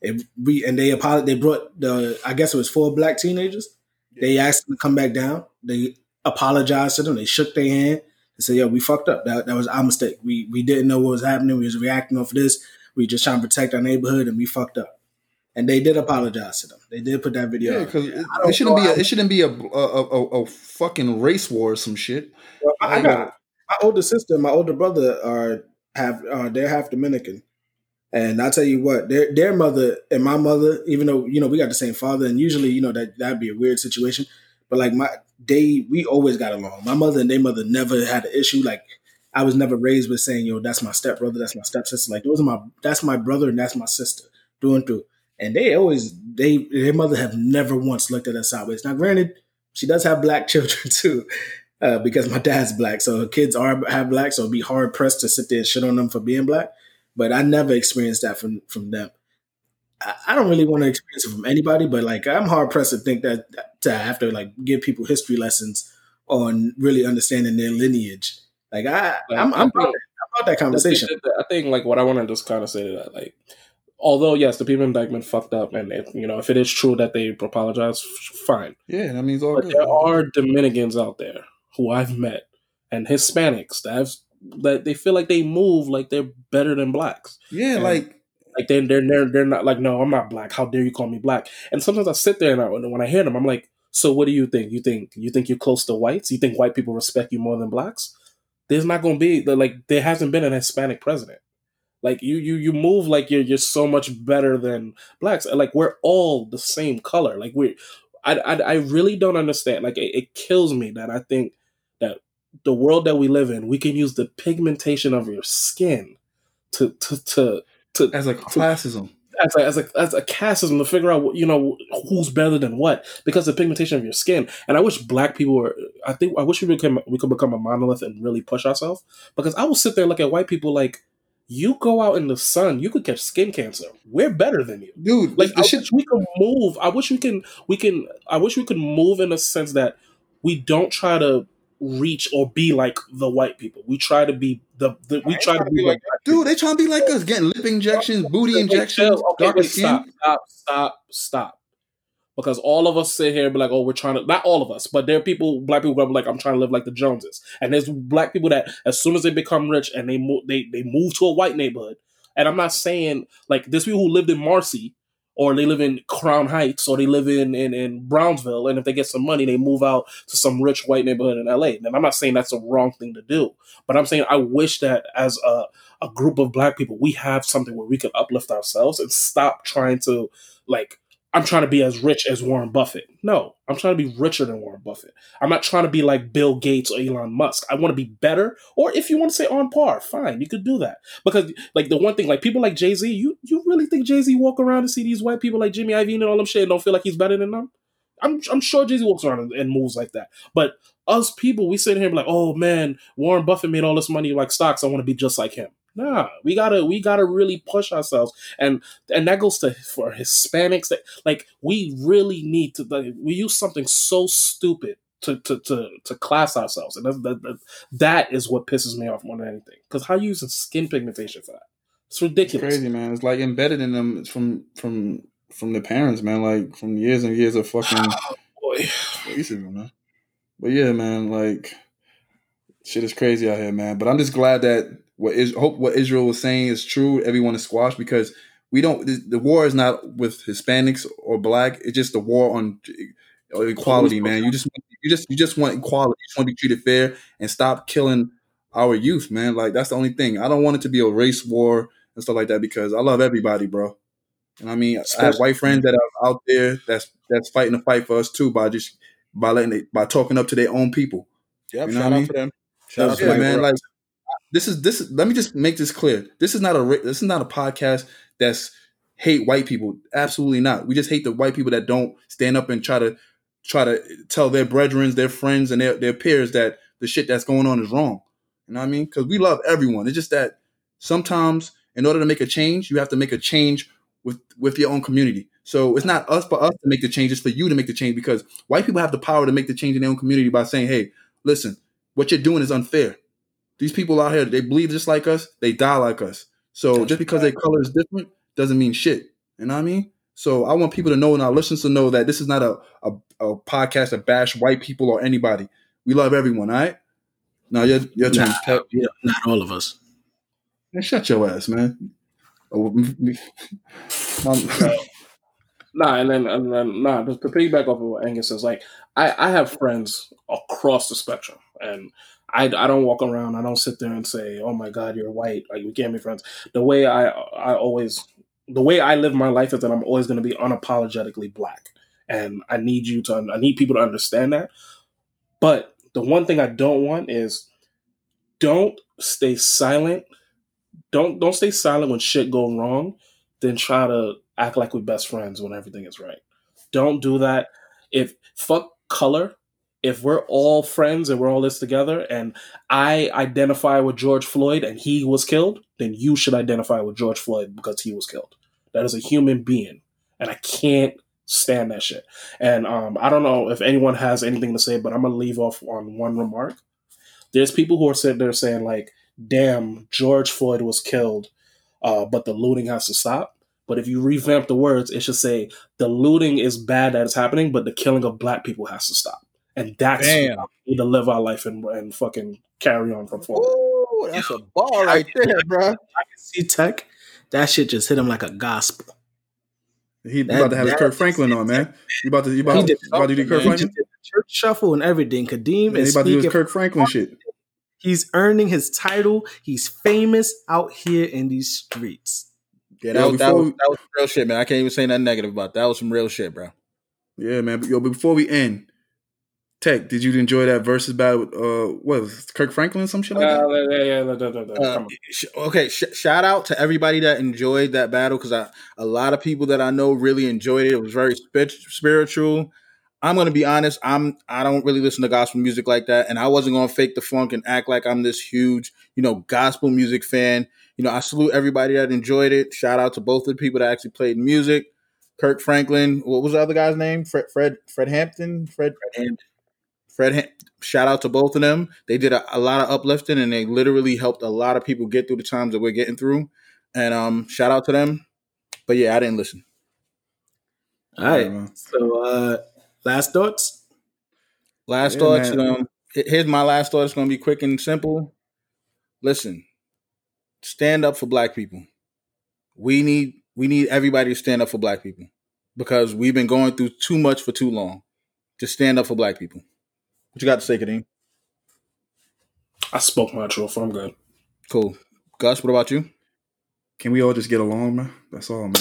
It, we and they apolog- they brought the I guess it was four black teenagers. They asked them to come back down. They apologized to them. They shook their hand and said, "Yo, we fucked up. That that was our mistake. We we didn't know what was happening. We was reacting off of this. We just trying to protect our neighborhood, and we fucked up." And they did apologize to them. They did put that video. Yeah, because it, it shouldn't be a, it shouldn't be a a, a a fucking race war or some shit. Well, I, I got my older sister, and my older brother are have uh, they're half Dominican, and I tell you what, their their mother and my mother, even though you know we got the same father, and usually you know that that'd be a weird situation, but like my they we always got along. My mother and their mother never had an issue. Like I was never raised with saying, "Yo, that's my stepbrother, that's my stepsister." Like those are my that's my brother and that's my sister through and through. And they always they their mother have never once looked at us sideways. Now, granted, she does have black children too uh, because my dad's black. So her kids are have black, so it'd be hard pressed to sit there and shit on them for being black. But I never experienced that from from them. I, I don't really want to experience it from anybody, but like I'm hard pressed to think that to have to like give people history lessons on really understanding their lineage. Like I, I'm, I'm, about, I'm about that conversation. I think like what I want to just kind of say to that, like, although yes, the people in Dyckman fucked up, and if, you know if it is true that they apologize, fine. Yeah, that means all But good. there are Dominicans out there who I've met and Hispanics that have, that they feel like they move like they're better than blacks. yeah, and- like Like they're they're they're, they're not like no, I'm not black. How dare you call me black? And sometimes I sit there and I, when I hear them, I'm like, so what do you think? You think you think you're close to whites? You think white people respect you more than blacks? There's not going to be like there hasn't been an Hispanic president. Like you you you move like you're you're so much better than blacks. Like we're all the same color. Like we're I I, I really don't understand. Like it, it kills me that I think that the world that we live in, we can use the pigmentation of your skin to to to to as a classism. as a, as a as a casteism to figure out you know who's better than what because of the pigmentation of your skin. And I wish black people were. I think I wish we become we could become a monolith and really push ourselves because I will sit there and look at white people like. You go out in the sun, you could catch skin cancer. We're better than you. Dude, Like I shit wish we could move. I wish we can. We can. I wish we could move in a sense that we don't try to reach or be like the white people. We try to be the. the we try to be like. Dude, they trying to be like us, getting lip injections, booty injections. Okay, darker wait, skin. stop, stop, stop, stop. Because all of us sit here and be like, oh, we're trying to, not all of us, but there are people, black people, who are like, I'm trying to live like the Joneses. And there's black people that, as soon as they become rich and they move, they, they move to a white neighborhood. And I'm not saying, like, there's people who lived in Marcy or they live in Crown Heights or they live in, in, in Brownsville. And if they get some money, they move out to some rich white neighborhood in LA. And I'm not saying that's a wrong thing to do, but I'm saying I wish that as a, a group of black people, we have something where we can uplift ourselves and stop trying to like I'm trying to be as rich as Warren Buffett. No, I'm trying to be richer than Warren Buffett. I'm not trying to be like Bill Gates or Elon Musk. I want to be better, or if you want to say on par, fine, you could do that. Because like the one thing, like people like Jay Z, you you really think Jay Z walk around and see these white people like Jimmy Iovine and all them shit and don't feel like he's better than them? I'm I'm sure Jay Z walks around and, moves like that, but us people, we sit here and be like, oh man, Warren Buffett made all this money like stocks. I want to be just like him. Nah, we gotta we gotta really push ourselves, and and that goes to for Hispanics. That like we really need to like we use something so stupid to to to, to class ourselves, and that, that, that is what pisses me off more than anything. Because how you using skin pigmentation for that? It's ridiculous. It's crazy, man. It's like embedded in them from from from the parents, man. Like from years and years of fucking oh, Boy. racism, man. But yeah, man, like shit is crazy out here, man. But I'm just glad that what is hope what Israel was saying is true. Everyone is squashed because we don't. The, the war is not with Hispanics or black. It's just the war on uh, equality, man. You just you just you just want equality. You just want to be treated fair and stop killing our youth, man. Like that's the only thing. I don't want it to be a race war and stuff like that because I love everybody, bro. And I mean, I have white friends that are out there that's that's fighting the fight for us too by just by letting it by talking up to their own people. Yep, You know shout I out mean? to them. Shout out to Yeah, man. bro. Like this is this. Is, let me just make this clear. This is not a this is not a podcast that's hate white people. Absolutely not. We just hate the white people that don't stand up and try to try to tell their brethren, their friends, and their their peers that the shit that's going on is wrong. You know what I mean? Because we love everyone. It's just that sometimes, in order to make a change, you have to make a change with with your own community. So it's not us for us to make the change; it's for you to make the change. Because white people have the power to make the change in their own community by saying, "Hey, listen, what you're doing is unfair. These people out here, they believe just like us, they die like us. So That's just because their color is different doesn't mean shit. You know what I mean? So I want people to know and our listeners to know that this is not a, a, a podcast to bash white people or anybody. We love everyone, all right? Now your your turn. Nah, yeah, not all of us. Man, shut your ass, man. Oh, m- m- Nah, and then and then nah. To to piggyback off of what Angus says, like I I have friends across the spectrum, and I I don't walk around. I don't sit there and say, "Oh my God, you're white." Like we can't be friends. The way I I always the way I live my life is that I'm always going to be unapologetically black, and I need you to I need people to understand that. But the one thing I don't want is don't stay silent. Don't don't stay silent when shit go wrong. Then try to act like we're best friends when everything is right. Don't do that. If fuck color, if we're all friends and we're all this together, and I identify with George Floyd and he was killed, then you should identify with George Floyd because he was killed. That is a human being, and I can't stand that shit. And um, I don't know if anyone has anything to say, but I'm gonna leave off on one remark. There's people who are sitting there saying like, "Damn, George Floyd was killed, uh, but the looting has to stop." But if you revamp the words, it should say the looting is bad that it's happening, but the killing of black people has to stop. And that's Damn. how we need to live our life and, and fucking carry on from forward. Oh, that's a ball right there, bro. I can see Tech, that shit just hit him like a gospel. he That- about to have his Kirk Franklin on, man. You about to you about, He about to do Kirk Franklin? just did the church shuffle and everything. Kadeem Man, he is about to do his. Kirk Franklin shit. He's earning his title. He's famous out here in these streets. Yeah, that, Yo, was, that, was, that was real shit, man. I can't even say nothing negative about that. That was some real shit, bro. Yeah, man. But yo, but before we end, Tech, did you enjoy that Verzuz battle? with, Uh, what was it, Kirk Franklin? Some shit like that. Uh, yeah, yeah, yeah, yeah, yeah, yeah, Uh, sh- okay, sh- shout out to everybody that enjoyed that battle because I a lot of people that I know really enjoyed it. It was very spi- spiritual. I'm gonna be honest. I'm I don't really listen to gospel music like that, and I wasn't gonna fake the funk and act like I'm this huge, you know, gospel music fan. You know, I salute everybody that enjoyed it. Shout out to both of the people that actually played music. Kirk Franklin. What was the other guy's name? Fred Fred Fred Hammond. Fred And Fred, shout out to both of them. They did a, a lot of uplifting and they literally helped a lot of people get through the times that we're getting through. And um, shout out to them. But yeah, I didn't listen. all right. Yeah. So uh last thoughts? Last Yeah, thoughts. Um, here's my last thought. It's going to be quick and simple. Listen, stand up for black people. We need we need everybody to stand up for black people because we've been going through too much for too long. Just stand up for black people. What you got to say, Kadeem? I spoke my truth. I'm good. Cool. Gus, what about you? Can we all just get along, man? That's all, man.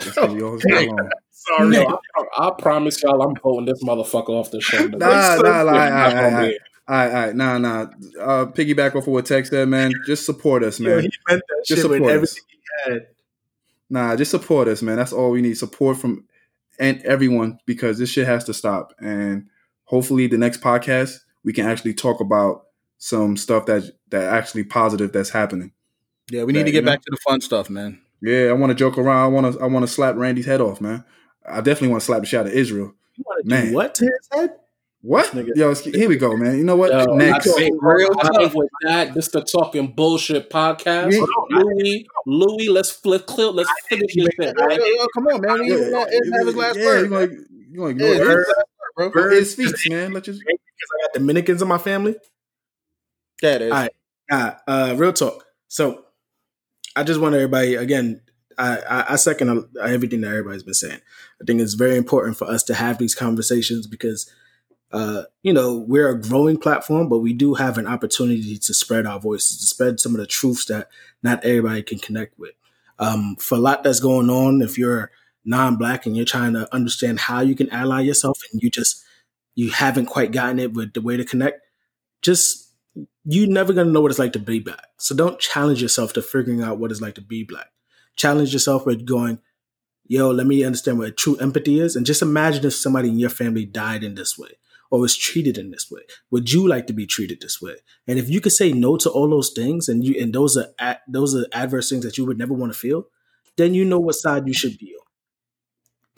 Just can we all just get along? Sorry, yo, I, I promise y'all, I'm voting this motherfucker off the show. Nah, nah, nah, I'm nah, nah. All right, all right, nah, nah. Uh, piggyback off of what Tech said, man. Just support us, Yo, man. he meant that Just shit with support us. everything he had. Nah, just support us, man. That's all we need. Support from and everyone because this shit has to stop. And hopefully, the next podcast we can actually talk about some stuff that that actually positive that's happening. Yeah, we need Yeah, to you get know? back to the fun stuff, man. Yeah, I want to joke around. I want to I want to slap Randy's head off, man. I definitely want to slap the shit out of Israel. You Man. do what to his head? What? Yo, here we go, man. You know what? Yo, Next. I think, real I tough. with that, this the talking bullshit podcast. Yeah. Louis, Louis, let's flip, clear, let's finish this yo, come on, man. We Yeah, yeah, let have his last yeah, word. You gonna, you gonna ignore Yeah, it. last word, feet, man. Let just because I got Dominicans in my family. It is. All right. Uh, uh, real talk. So, I just want everybody again. I, I, I second everything that everybody's been saying. I think it's very important for us to have these conversations because, uh, you know, we're a growing platform, but we do have an opportunity to spread our voices, to spread some of the truths that not everybody can connect with. Um, for a lot that's going on, if you're non-black and you're trying to understand how you can ally yourself, and you just you haven't quite gotten it with the way to connect, just you're never gonna know what it's like to be black. So don't challenge yourself to figuring out what it's like to be black. Challenge yourself with going, yo, let me understand what true empathy is. And just imagine if somebody in your family died in this way or was treated in this way. Would you like to be treated this way? And if you could say no to all those things and you and those are those are adverse things that you would never want to feel, then you know what side you should be on.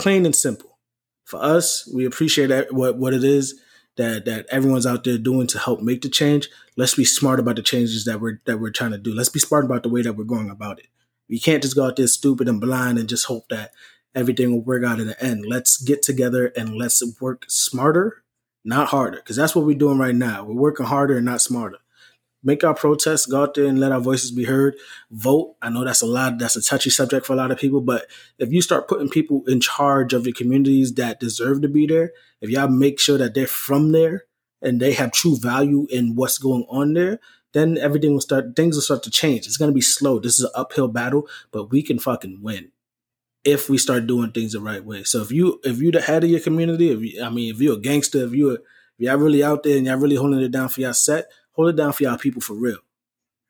Plain and simple. For us, we appreciate that, what what it is that that everyone's out there doing to help make the change. Let's be smart about the changes that we're that we're trying to do. Let's be smart about the way that we're going about it. We can't just go out there stupid and blind and just hope that everything will work out in the end. Let's get together and let's work smarter, not harder, because that's what we're doing right now. We're working harder and not smarter. Make our protests, go out there and let our voices be heard. Vote. I know that's a lot, that's a touchy subject for a lot of people, but if you start putting people in charge of your communities that deserve to be there, if y'all make sure that they're from there and they have true value in what's going on there, then everything will start, things will start to change. It's going to be slow. This is an uphill battle, but we can fucking win if we start doing things the right way. So if you, if you're the head of your community, if you, I mean, if you're a gangster, if you're, if y'all really out there and y'all really holding it down for y'all set, hold it down for y'all people for real.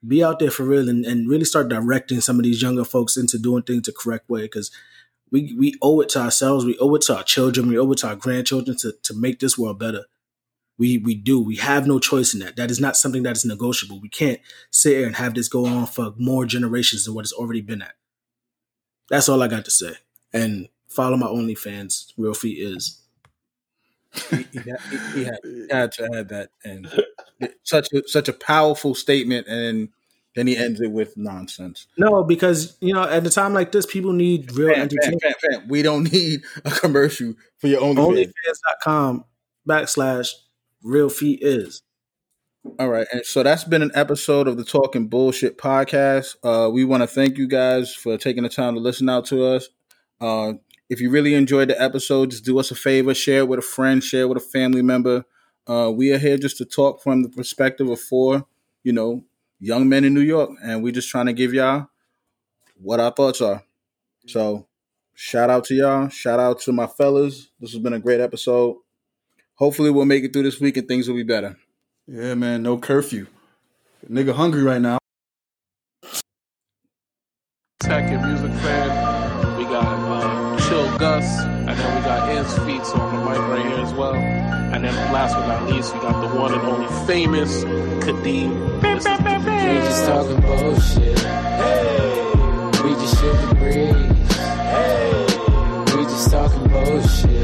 Be out there for real and, and really start directing some of these younger folks into doing things the correct way because we we owe it to ourselves, we owe it to our children, we owe it to our grandchildren to, to make this world better. We we do. We have no choice in that. That is not something that is negotiable. We can't sit here and have this go on for more generations than what it's already been at. That's all I got to say. And follow my OnlyFans. Real feet is. He, he, he had, he had to add that, and such a, such a powerful statement, and then he ends it with nonsense. No, because you know, at a time like this, people need real entertainment. We don't need a commercial for your OnlyFans. OnlyFans.com backslash real feet is. All right, and so that's been an episode of the Talking Bullshit podcast. Uh, we want to thank you guys for taking the time to listen out to us. Uh, if you really enjoyed the episode, just do us a favor, share it with a friend, share it with a family member. Uh, we are here just to talk from the perspective of four, you know, young men in New York, and we're just trying to give y'all what our thoughts are. So, shout out to y'all. Shout out to my fellas. This has been a great episode. Hopefully, we'll make it through this week and things will be better. Yeah, man, no curfew. Nigga hungry right now. Tech and music fan. Gus, and then we got Ants Feats on the mic right here as well. And then last but not least, we got the one and only famous Kadeem. This is We just talking bullshit. We just shoot the breeze. We just talking bullshit. You know we do it with the heat. Jeez. We just talking bullshit.